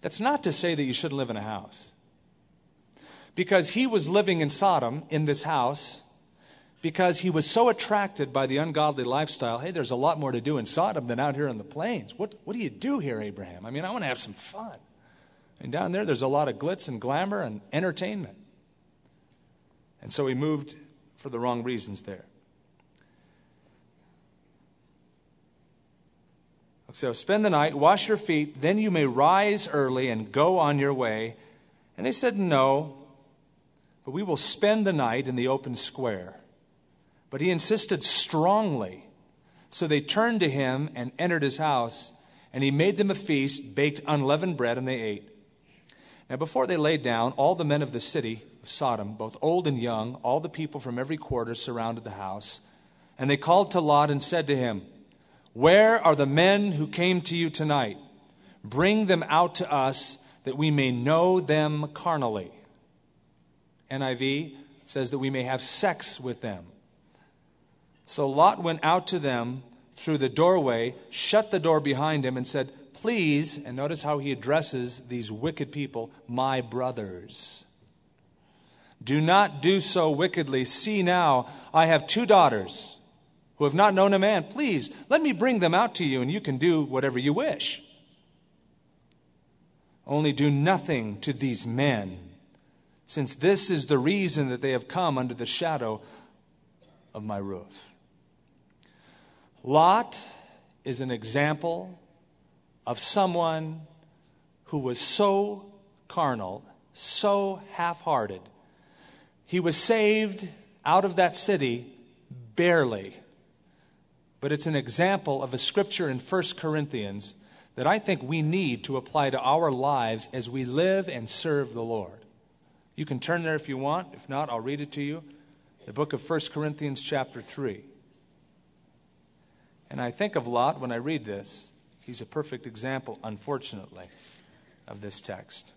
That's not to say that you shouldn't live in a house. Because he was living in Sodom in this house because he was so attracted by the ungodly lifestyle. Hey, there's a lot more to do in Sodom than out here in the plains. What, what do you do here, Abraham? I mean, I want to have some fun. And down there, there's a lot of glitz and glamour and entertainment. And so he moved for the wrong reasons there. So spend the night, wash your feet, then you may rise early and go on your way. And they said, No, but we will spend the night in the open square. But he insisted strongly. So they turned to him and entered his house, and he made them a feast, baked unleavened bread, and they ate. Now, before they lay down, all the men of the city of Sodom, both old and young, all the people from every quarter surrounded the house. And they called to Lot and said to him, Where are the men who came to you tonight? Bring them out to us that we may know them carnally. NIV says that we may have sex with them. So Lot went out to them through the doorway, shut the door behind him, and said, Please, and notice how he addresses these wicked people, my brothers. Do not do so wickedly. See now, I have two daughters who have not known a man. Please, let me bring them out to you, and you can do whatever you wish. Only do nothing to these men since this is the reason that they have come under the shadow of my roof. Lot is an example of someone who was so carnal, so half hearted. He was saved out of that city barely. But it's an example of a scripture in 1 Corinthians that I think we need to apply to our lives as we live and serve the Lord. You can turn there if you want. If not, I'll read it to you. The book of 1 Corinthians, chapter 3. And I think of Lot when I read this. He's a perfect example, unfortunately, of this text.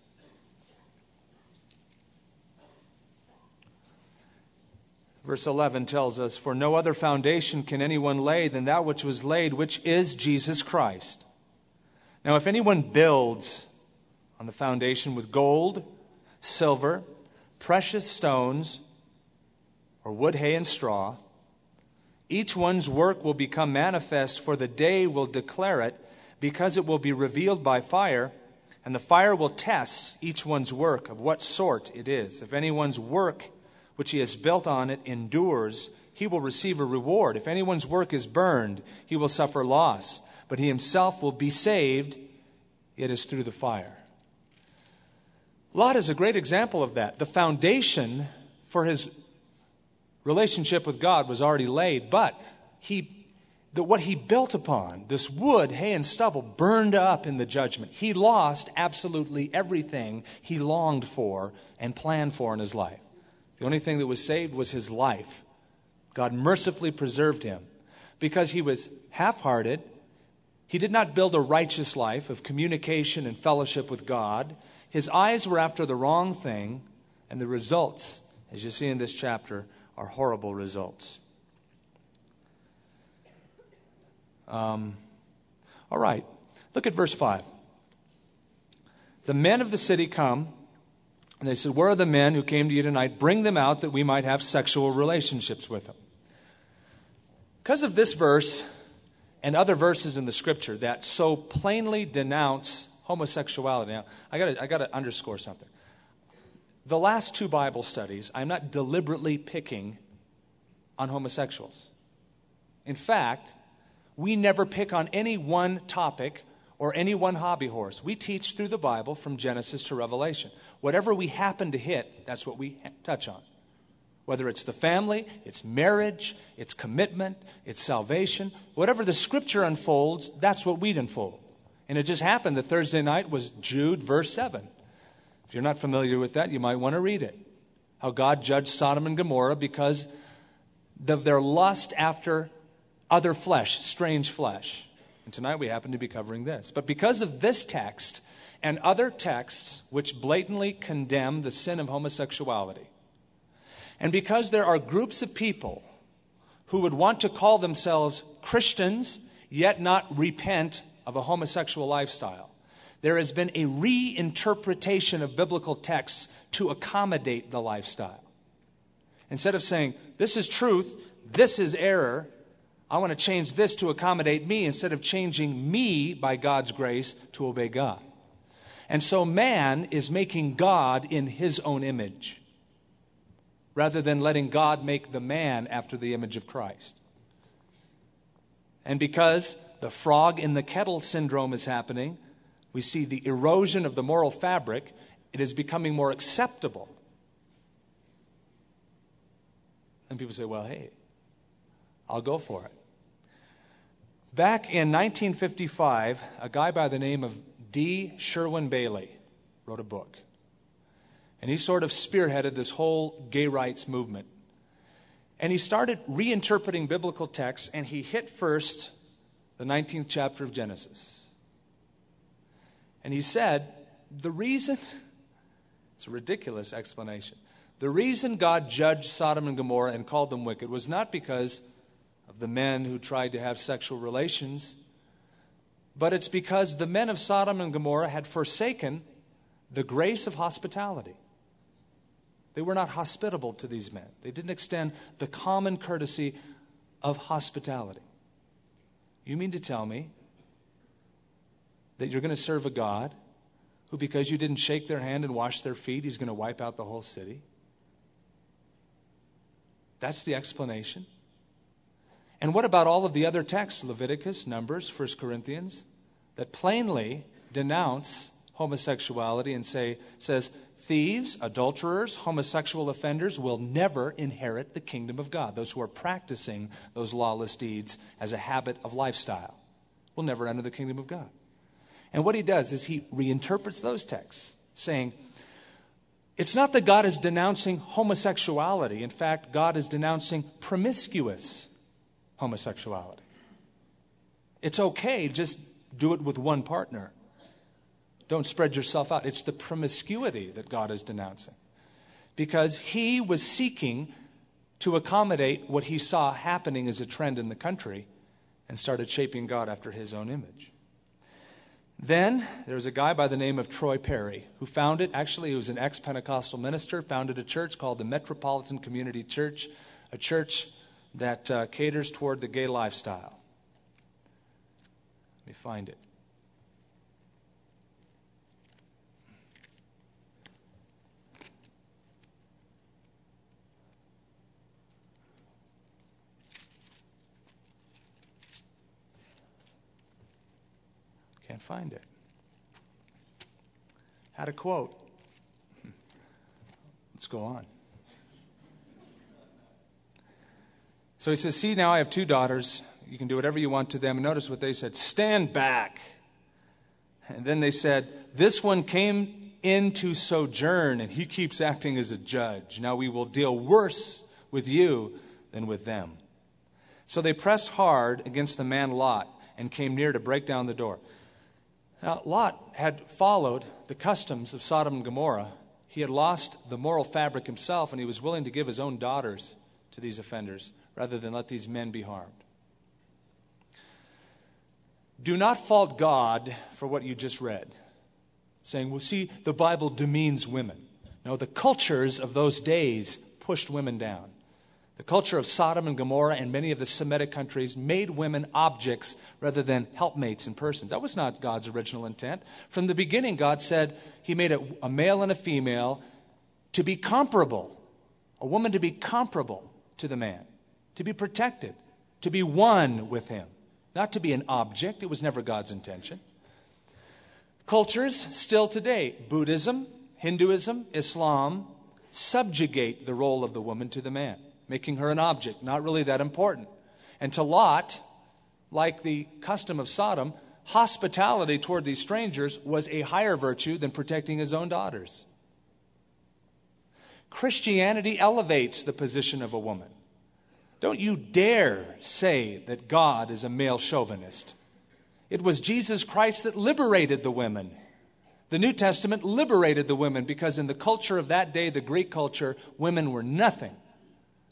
Verse 11 tells us, For no other foundation can anyone lay than that which was laid, which is Jesus Christ. Now, if anyone builds on the foundation with gold, silver, precious stones, or wood, hay, and straw. Each one's work will become manifest, for the day will declare it, because it will be revealed by fire, and the fire will test each one's work of what sort it is. If anyone's work which he has built on it endures, he will receive a reward. If anyone's work is burned, he will suffer loss, but he himself will be saved, it is through the fire. Lot is a great example of that. The foundation for his relationship with God was already laid, but he, the, what he built upon, this wood, hay, and stubble, burned up in the judgment. He lost absolutely everything he longed for and planned for in his life. The only thing that was saved was his life. God mercifully preserved him because he was half hearted. He did not build a righteous life of communication and fellowship with God. His eyes were after the wrong thing, and the results, as you see in this chapter, are horrible results. Um, all right, look at verse 5. The men of the city come, and they said, Where are the men who came to you tonight? Bring them out that we might have sexual relationships with them. Because of this verse and other verses in the scripture that so plainly denounce homosexuality. Now, I got I to underscore something. The last two Bible studies, I'm not deliberately picking on homosexuals. In fact, we never pick on any one topic or any one hobby horse. We teach through the Bible from Genesis to Revelation. Whatever we happen to hit, that's what we touch on. Whether it's the family, it's marriage, it's commitment, it's salvation, whatever the scripture unfolds, that's what we'd unfold. And it just happened that Thursday night was Jude, verse 7. If you're not familiar with that, you might want to read it. How God judged Sodom and Gomorrah because of their lust after other flesh, strange flesh. And tonight we happen to be covering this. But because of this text and other texts which blatantly condemn the sin of homosexuality. And because there are groups of people who would want to call themselves Christians, yet not repent of a homosexual lifestyle, there has been a reinterpretation of biblical texts to accommodate the lifestyle. Instead of saying, this is truth, this is error, I want to change this to accommodate me instead of changing me by God's grace to obey God. And so man is making God in his own image rather than letting God make the man after the image of Christ. And because the frog in the kettle syndrome is happening, we see the erosion of the moral fabric, it is becoming more acceptable. And people say, well, hey, I'll go for it. Back in 1955, a guy by the name of D. Sherwin Bailey wrote a book. And he sort of spearheaded this whole gay rights movement. And he started reinterpreting biblical texts, and he hit first the 19th chapter of Genesis. And he said, The reason, [LAUGHS] it's a ridiculous explanation, the reason God judged Sodom and Gomorrah and called them wicked was not because of the men who tried to have sexual relations but it's because the men of Sodom and Gomorrah had forsaken the grace of hospitality. They were not hospitable to these men, they didn't extend the common courtesy of hospitality. You mean to tell me that you're going to serve a God who, because you didn't shake their hand and wash their feet, he's going to wipe out the whole city? That's the explanation. And what about all of the other texts, Leviticus, Numbers, 1 Corinthians, that plainly denounce homosexuality and say, says, thieves, adulterers, homosexual offenders will never inherit the kingdom of God. Those who are practicing those lawless deeds as a habit of lifestyle will never enter the kingdom of God. And what he does is he reinterprets those texts, saying, it's not that God is denouncing homosexuality. In fact, God is denouncing promiscuous homosexuality. It's okay, just do it with one partner. Don't spread yourself out. It's the promiscuity that God is denouncing. Because he was seeking to accommodate what he saw happening as a trend in the country and started shaping God after his own image. Then there was a guy by the name of Troy Perry who founded, actually, he was an ex Pentecostal minister, founded a church called the Metropolitan Community Church, a church that uh, caters toward the gay lifestyle. Let me find it. Can't find it. Had a quote. Let's go on. So he says, See, now I have two daughters. You can do whatever you want to them. And notice what they said stand back. And then they said, This one came in to sojourn, and he keeps acting as a judge. Now we will deal worse with you than with them. So they pressed hard against the man Lot and came near to break down the door. Now, Lot had followed the customs of Sodom and Gomorrah. He had lost the moral fabric himself, and he was willing to give his own daughters to these offenders rather than let these men be harmed. Do not fault God for what you just read, saying, well, see, the Bible demeans women. No, the cultures of those days pushed women down. The culture of Sodom and Gomorrah and many of the Semitic countries made women objects rather than helpmates and persons. That was not God's original intent. From the beginning, God said He made a, a male and a female to be comparable, a woman to be comparable to the man to be protected, to be one with Him, not to be an object. It was never God's intention. Cultures still today, Buddhism, Hinduism, Islam, subjugate the role of the woman to the man, making her an object, not really that important. And to Lot, like the custom of Sodom, hospitality toward these strangers was a higher virtue than protecting his own daughters. Christianity elevates the position of a woman. Don't you dare say that God is a male chauvinist. It was Jesus Christ that liberated the women The New Testament liberated the women because in the culture of that day, the Greek culture, women were nothing.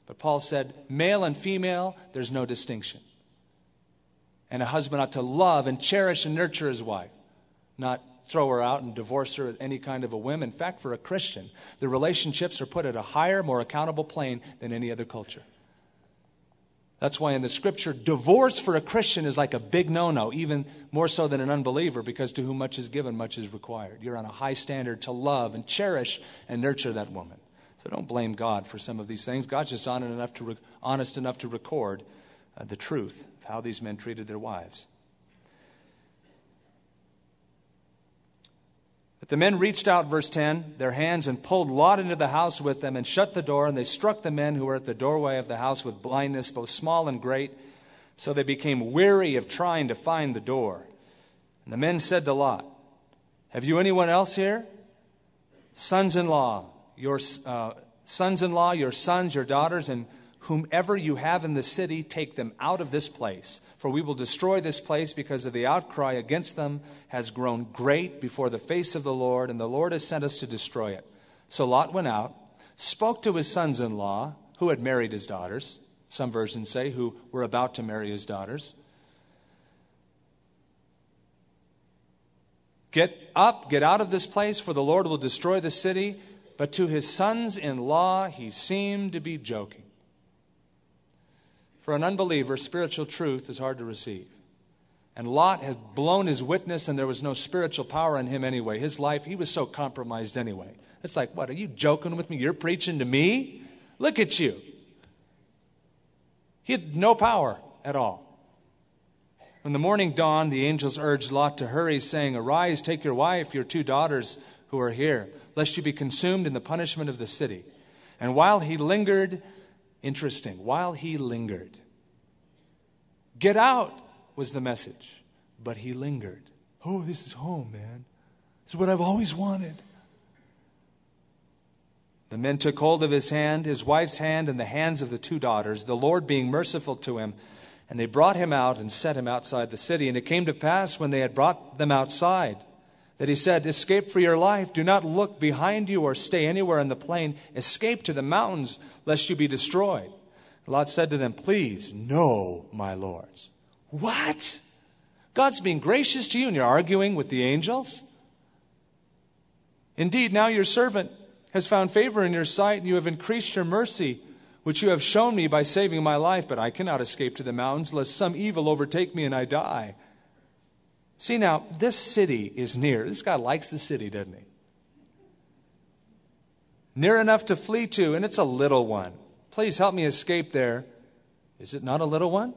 But Paul said, male and female, there's no distinction. And a husband ought to love and cherish and nurture his wife, not throw her out and divorce her at any kind of a whim. In fact, for a Christian, the relationships are put at a higher, more accountable plane than any other culture. That's why in the scripture, divorce for a Christian is like a big no no, even more so than an unbeliever, because to whom much is given, much is required. You're on a high standard to love and cherish and nurture that woman. So don't blame God for some of these things. God's just honest enough to, re- honest enough to record uh, the truth of how these men treated their wives. But the men reached out, verse 10, their hands and pulled Lot into the house with them and shut the door, and they struck the men who were at the doorway of the house with blindness, both small and great. So they became weary of trying to find the door. And the men said to Lot, Have you anyone else here? Sons in law, your uh, sons in law, your sons, your daughters, and whomever you have in the city, take them out of this place for we will destroy this place because of the outcry against them has grown great before the face of the Lord, and the Lord has sent us to destroy it. So Lot went out, spoke to his sons in law, who had married his daughters. Some versions say who were about to marry his daughters. Get up, get out of this place, for the Lord will destroy the city. But to his sons in law, he seemed to be joking. For an unbeliever, spiritual truth is hard to receive. And Lot had blown his witness, and there was no spiritual power in him anyway. His life, he was so compromised anyway. It's like, what, are you joking with me? You're preaching to me? Look at you. He had no power at all. When the morning dawned, the angels urged Lot to hurry, saying, Arise, take your wife, your two daughters who are here, lest you be consumed in the punishment of the city. And while he lingered, Interesting. While he lingered, get out was the message, but he lingered. Oh, this is home, man. This is what I've always wanted. The men took hold of his hand, his wife's hand, and the hands of the two daughters, the Lord being merciful to him. And they brought him out and set him outside the city. And it came to pass when they had brought them outside that he said, Escape for your life. Do not look behind you or stay anywhere in the plain. Escape to the mountains, lest you be destroyed. Lot said to them, Please, no, my lords. What? God's being gracious to you and you're arguing with the angels? Indeed, now your servant has found favor in your sight and you have increased your mercy, which you have shown me by saving my life, but I cannot escape to the mountains, lest some evil overtake me and I die. See, now, this city is near. This guy likes the city, doesn't he? Near enough to flee to, and it's a little one. Please help me escape there. Is it not a little one?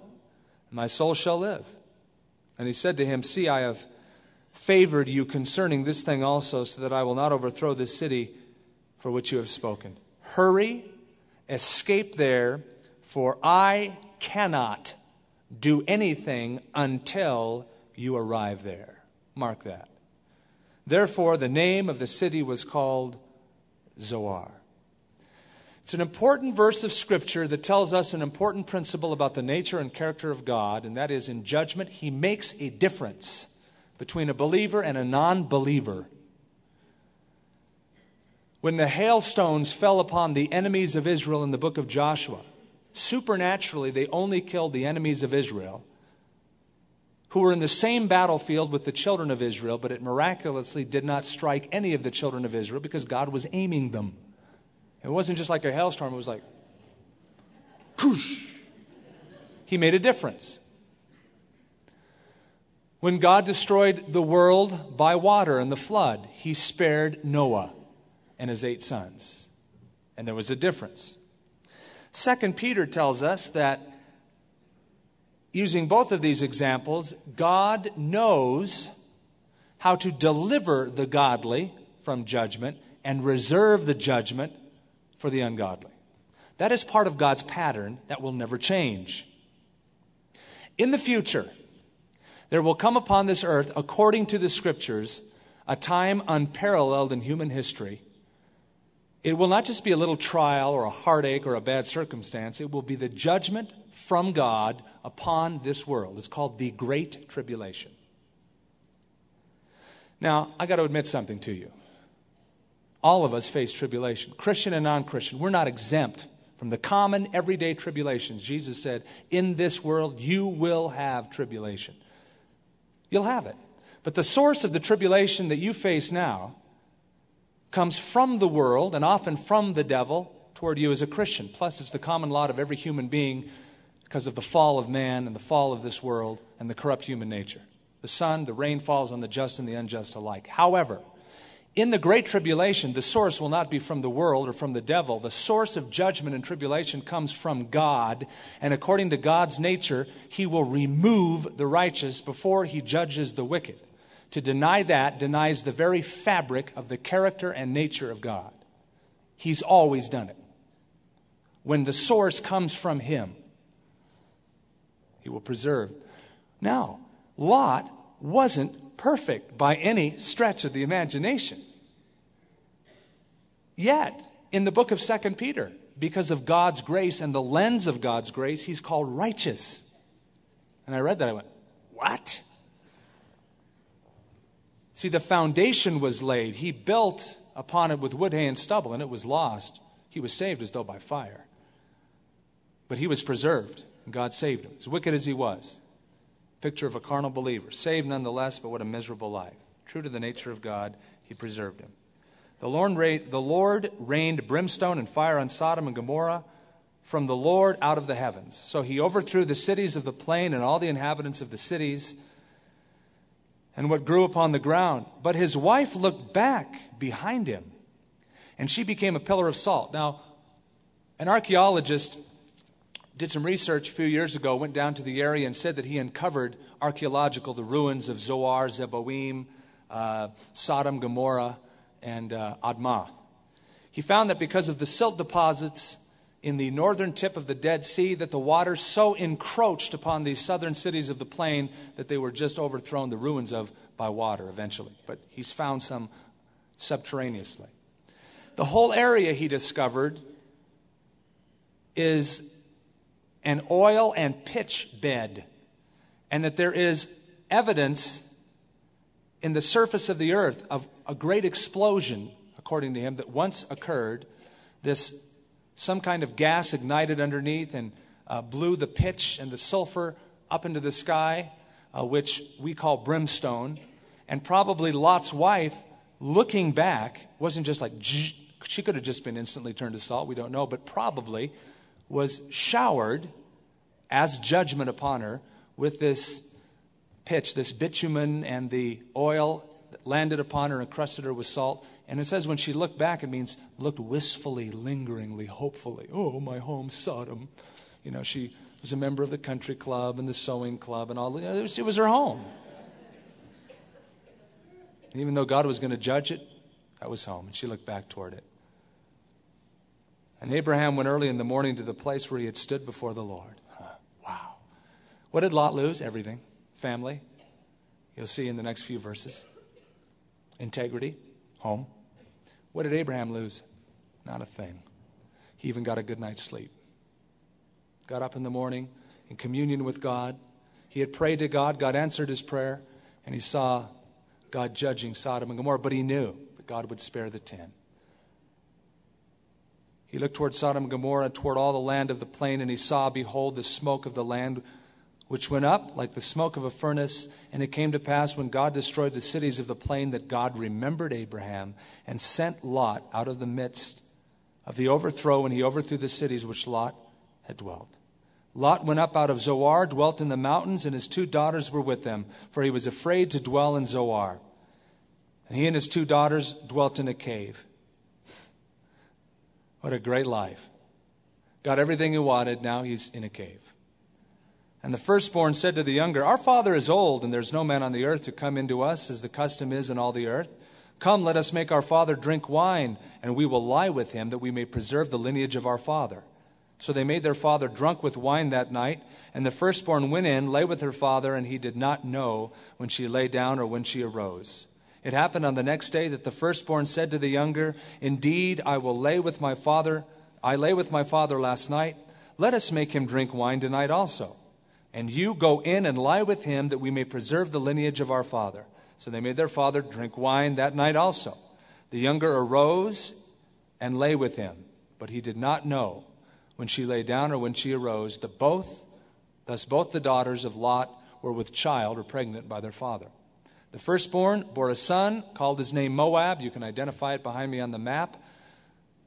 My soul shall live. And he said to him, See, I have favored you concerning this thing also, so that I will not overthrow this city for which you have spoken. Hurry, escape there, for I cannot do anything until you arrive there. Mark that. Therefore, the name of the city was called Zoar. It's an important verse of Scripture that tells us an important principle about the nature and character of God, and that is in judgment, He makes a difference between a believer and a non believer. When the hailstones fell upon the enemies of Israel in the book of Joshua, supernaturally they only killed the enemies of Israel who were in the same battlefield with the children of Israel, but it miraculously did not strike any of the children of Israel because God was aiming them. It wasn't just like a hailstorm, it was like, whoosh. He made a difference. When God destroyed the world by water in the flood, he spared Noah and his eight sons. And there was a difference. Second Peter tells us that using both of these examples, God knows how to deliver the godly from judgment and reserve the judgment for the ungodly. That is part of God's pattern that will never change. In the future, there will come upon this earth, according to the scriptures, a time unparalleled in human history. It will not just be a little trial or a heartache or a bad circumstance, it will be the judgment from God upon this world. It's called the Great Tribulation. Now, I got to admit something to you. All of us face tribulation, Christian and non Christian. We're not exempt from the common everyday tribulations. Jesus said, In this world, you will have tribulation. You'll have it. But the source of the tribulation that you face now comes from the world and often from the devil toward you as a Christian. Plus, it's the common lot of every human being because of the fall of man and the fall of this world and the corrupt human nature. The sun, the rain falls on the just and the unjust alike. However, in the great tribulation, the source will not be from the world or from the devil. The source of judgment and tribulation comes from God. And according to God's nature, he will remove the righteous before he judges the wicked. To deny that denies the very fabric of the character and nature of God. He's always done it. When the source comes from Him, He will preserve. Now, Lot wasn't perfect by any stretch of the imagination. Yet, in the book of Second Peter, because of God's grace and the lens of God's grace, he's called righteous. And I read that, I went, What? See, the foundation was laid. He built upon it with wood, hay, and stubble, and it was lost. He was saved as though by fire. But he was preserved, and God saved him, as wicked as he was. Picture of a carnal believer, saved nonetheless, but what a miserable life. True to the nature of God, he preserved him. The Lord, rained, the Lord rained brimstone and fire on Sodom and Gomorrah from the Lord out of the heavens. So he overthrew the cities of the plain and all the inhabitants of the cities and what grew upon the ground. But his wife looked back behind him, and she became a pillar of salt. Now, an archaeologist did some research a few years ago, went down to the area, and said that he uncovered archaeological the ruins of Zoar, Zeboim, uh, Sodom, Gomorrah, and uh, Admah. He found that because of the silt deposits in the northern tip of the Dead Sea that the water so encroached upon these southern cities of the plain that they were just overthrown, the ruins of by water eventually. But he's found some subterraneously. The whole area he discovered is an oil and pitch bed, and that there is evidence in the surface of the earth of a great explosion, according to him, that once occurred. This some kind of gas ignited underneath and uh, blew the pitch and the sulfur up into the sky, uh, which we call brimstone. And probably Lot's wife, looking back, wasn't just like, she could have just been instantly turned to salt, we don't know, but probably was showered as judgment upon her with this pitch, this bitumen and the oil that landed upon her and crusted her with salt. And it says when she looked back, it means looked wistfully, lingeringly, hopefully. Oh, my home, Sodom. You know, she was a member of the country club and the sewing club and all. It, was, it was her home. And even though God was going to judge it, that was home. And she looked back toward it. And Abraham went early in the morning to the place where he had stood before the Lord. Wow. What did Lot lose? Everything. Family. You'll see in the next few verses. Integrity. Home. What did Abraham lose? Not a thing. He even got a good night's sleep. Got up in the morning in communion with God. He had prayed to God. God answered his prayer, and he saw God judging Sodom and Gomorrah, but he knew that God would spare the ten. He looked toward Sodom and Gomorrah and toward all the land of the plain, and he saw, behold, the smoke of the land which went up like the smoke of a furnace. And it came to pass when God destroyed the cities of the plain that God remembered Abraham and sent Lot out of the midst of the overthrow, and he overthrew the cities which Lot had dwelt. Lot went up out of Zoar, dwelt in the mountains, and his two daughters were with him, for he was afraid to dwell in Zoar. And he and his two daughters dwelt in a cave. What a great life. Got everything he wanted, now he's in a cave. And the firstborn said to the younger, Our father is old, and there's no man on the earth to come into us, as the custom is in all the earth. Come, let us make our father drink wine, and we will lie with him, that we may preserve the lineage of our father. So they made their father drunk with wine that night, and the firstborn went in, lay with her father, and he did not know when she lay down or when she arose. It happened on the next day that the firstborn said to the younger, Indeed, I will lay with my father. I lay with my father last night. Let us make him drink wine tonight also. And you go in and lie with him that we may preserve the lineage of our father. So they made their father drink wine that night also. The younger arose and lay with him, but he did not know when she lay down or when she arose that both, thus both the daughters of Lot were with child or pregnant by their father. The firstborn bore a son, called his name Moab. You can identify it behind me on the map.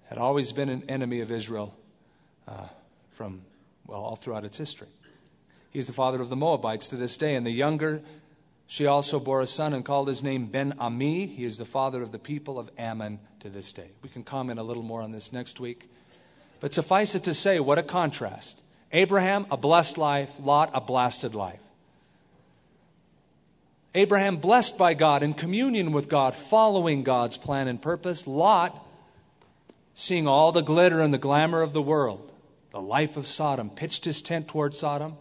Had always been an enemy of Israel uh, from, well, all throughout its history. He's the father of the Moabites to this day. And the younger she also bore a son and called his name Ben Ami. He is the father of the people of Ammon to this day. We can comment a little more on this next week. But suffice it to say, what a contrast. Abraham, a blessed life, Lot, a blasted life. Abraham, blessed by God, in communion with God, following God's plan and purpose. Lot, seeing all the glitter and the glamour of the world, the life of Sodom, pitched his tent toward Sodom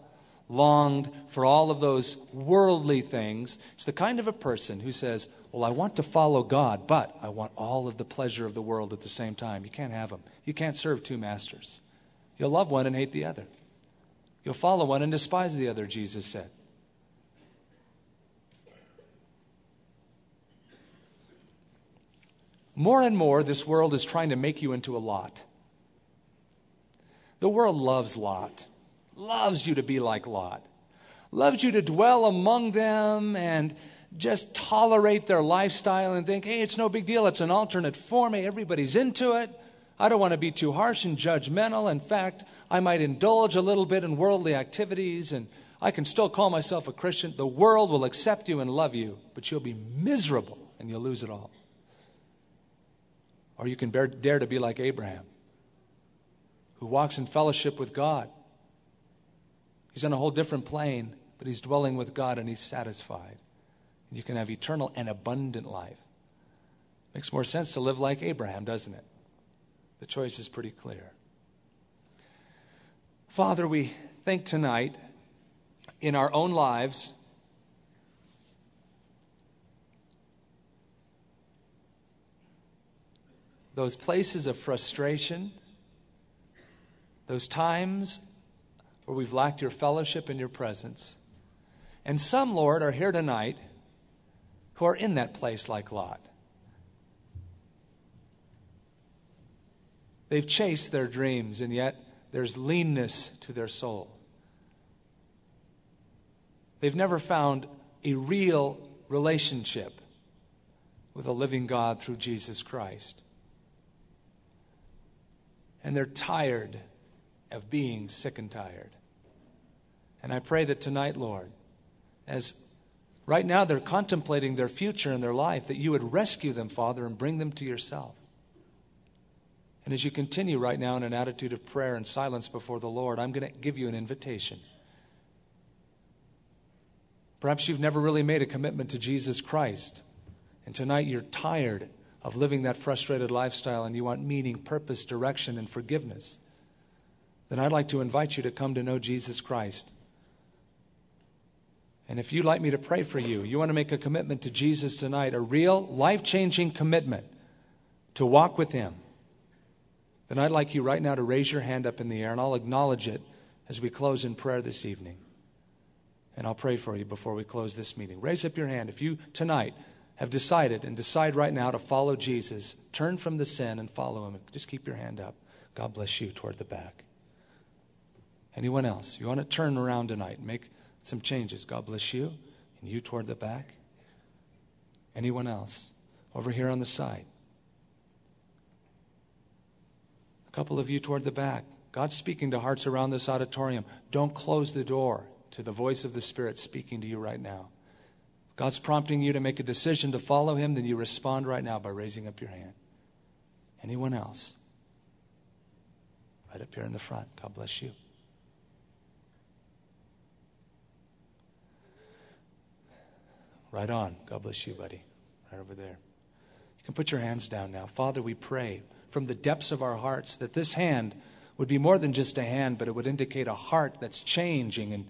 longed for all of those worldly things. It's the kind of a person who says, Well, I want to follow God, but I want all of the pleasure of the world at the same time. You can't have them. You can't serve two masters. You'll love one and hate the other. You'll follow one and despise the other, Jesus said. More and more, this world is trying to make you into a Lot. The world loves Lot loves you to be like Lot, loves you to dwell among them and just tolerate their lifestyle and think, hey, it's no big deal. It's an alternate form. Hey, everybody's into it. I don't want to be too harsh and judgmental. In fact, I might indulge a little bit in worldly activities and I can still call myself a Christian. The world will accept you and love you, but you'll be miserable and you'll lose it all. Or you can bear, dare to be like Abraham, who walks in fellowship with God He's on a whole different plane, but he's dwelling with God and he's satisfied. You can have eternal and abundant life. Makes more sense to live like Abraham, doesn't it? The choice is pretty clear. Father, we think tonight in our own lives those places of frustration, those times where we've lacked your fellowship and your presence. And some, Lord, are here tonight who are in that place like Lot. They've chased their dreams, and yet there's leanness to their soul. They've never found a real relationship with a living God through Jesus Christ. And they're tired of being sick and tired. And I pray that tonight, Lord, as right now they're contemplating their future and their life, that you would rescue them, Father, and bring them to yourself. And as you continue right now in an attitude of prayer and silence before the Lord, I'm going to give you an invitation. Perhaps you've never really made a commitment to Jesus Christ. And tonight you're tired of living that frustrated lifestyle and you want meaning, purpose, direction, and forgiveness then I'd like to invite you to come to know Jesus Christ. And if you'd like me to pray for you, you want to make a commitment to Jesus tonight, a real life changing commitment to walk with Him, then I'd like you right now to raise your hand up in the air and I'll acknowledge it as we close in prayer this evening. And I'll pray for you before we close this meeting. Raise up your hand if you tonight have decided and decide right now to follow Jesus, turn from the sin and follow Him. Just keep your hand up. God bless you toward the back. Anyone else? You want to turn around tonight and make some changes. God bless you. And you toward the back. Anyone else? Over here on the side. A couple of you toward the back. God's speaking to hearts around this auditorium. Don't close the door to the voice of the Spirit speaking to you right now. God's prompting you to make a decision to follow Him, then you respond right now by raising up your hand. Anyone else? Right up here in the front. God bless you. Right on. God bless you, buddy. Right over there. You can put your hands down now. Father, we pray from the depths of our hearts that this hand would be more than just a hand, but it would indicate a heart that's changing and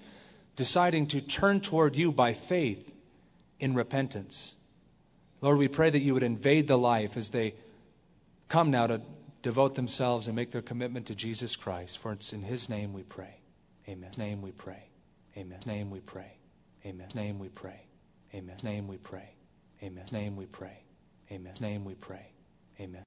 deciding to turn toward you by faith in repentance. Lord, we pray that you would invade the life as they come now to devote themselves and make their commitment to Jesus Christ. For it's in his name we pray. Amen. Name we pray. Amen. Name we pray. Amen. Name we pray. Amen. name we pray. Amen. Name we pray. Amen. Name we pray. Amen.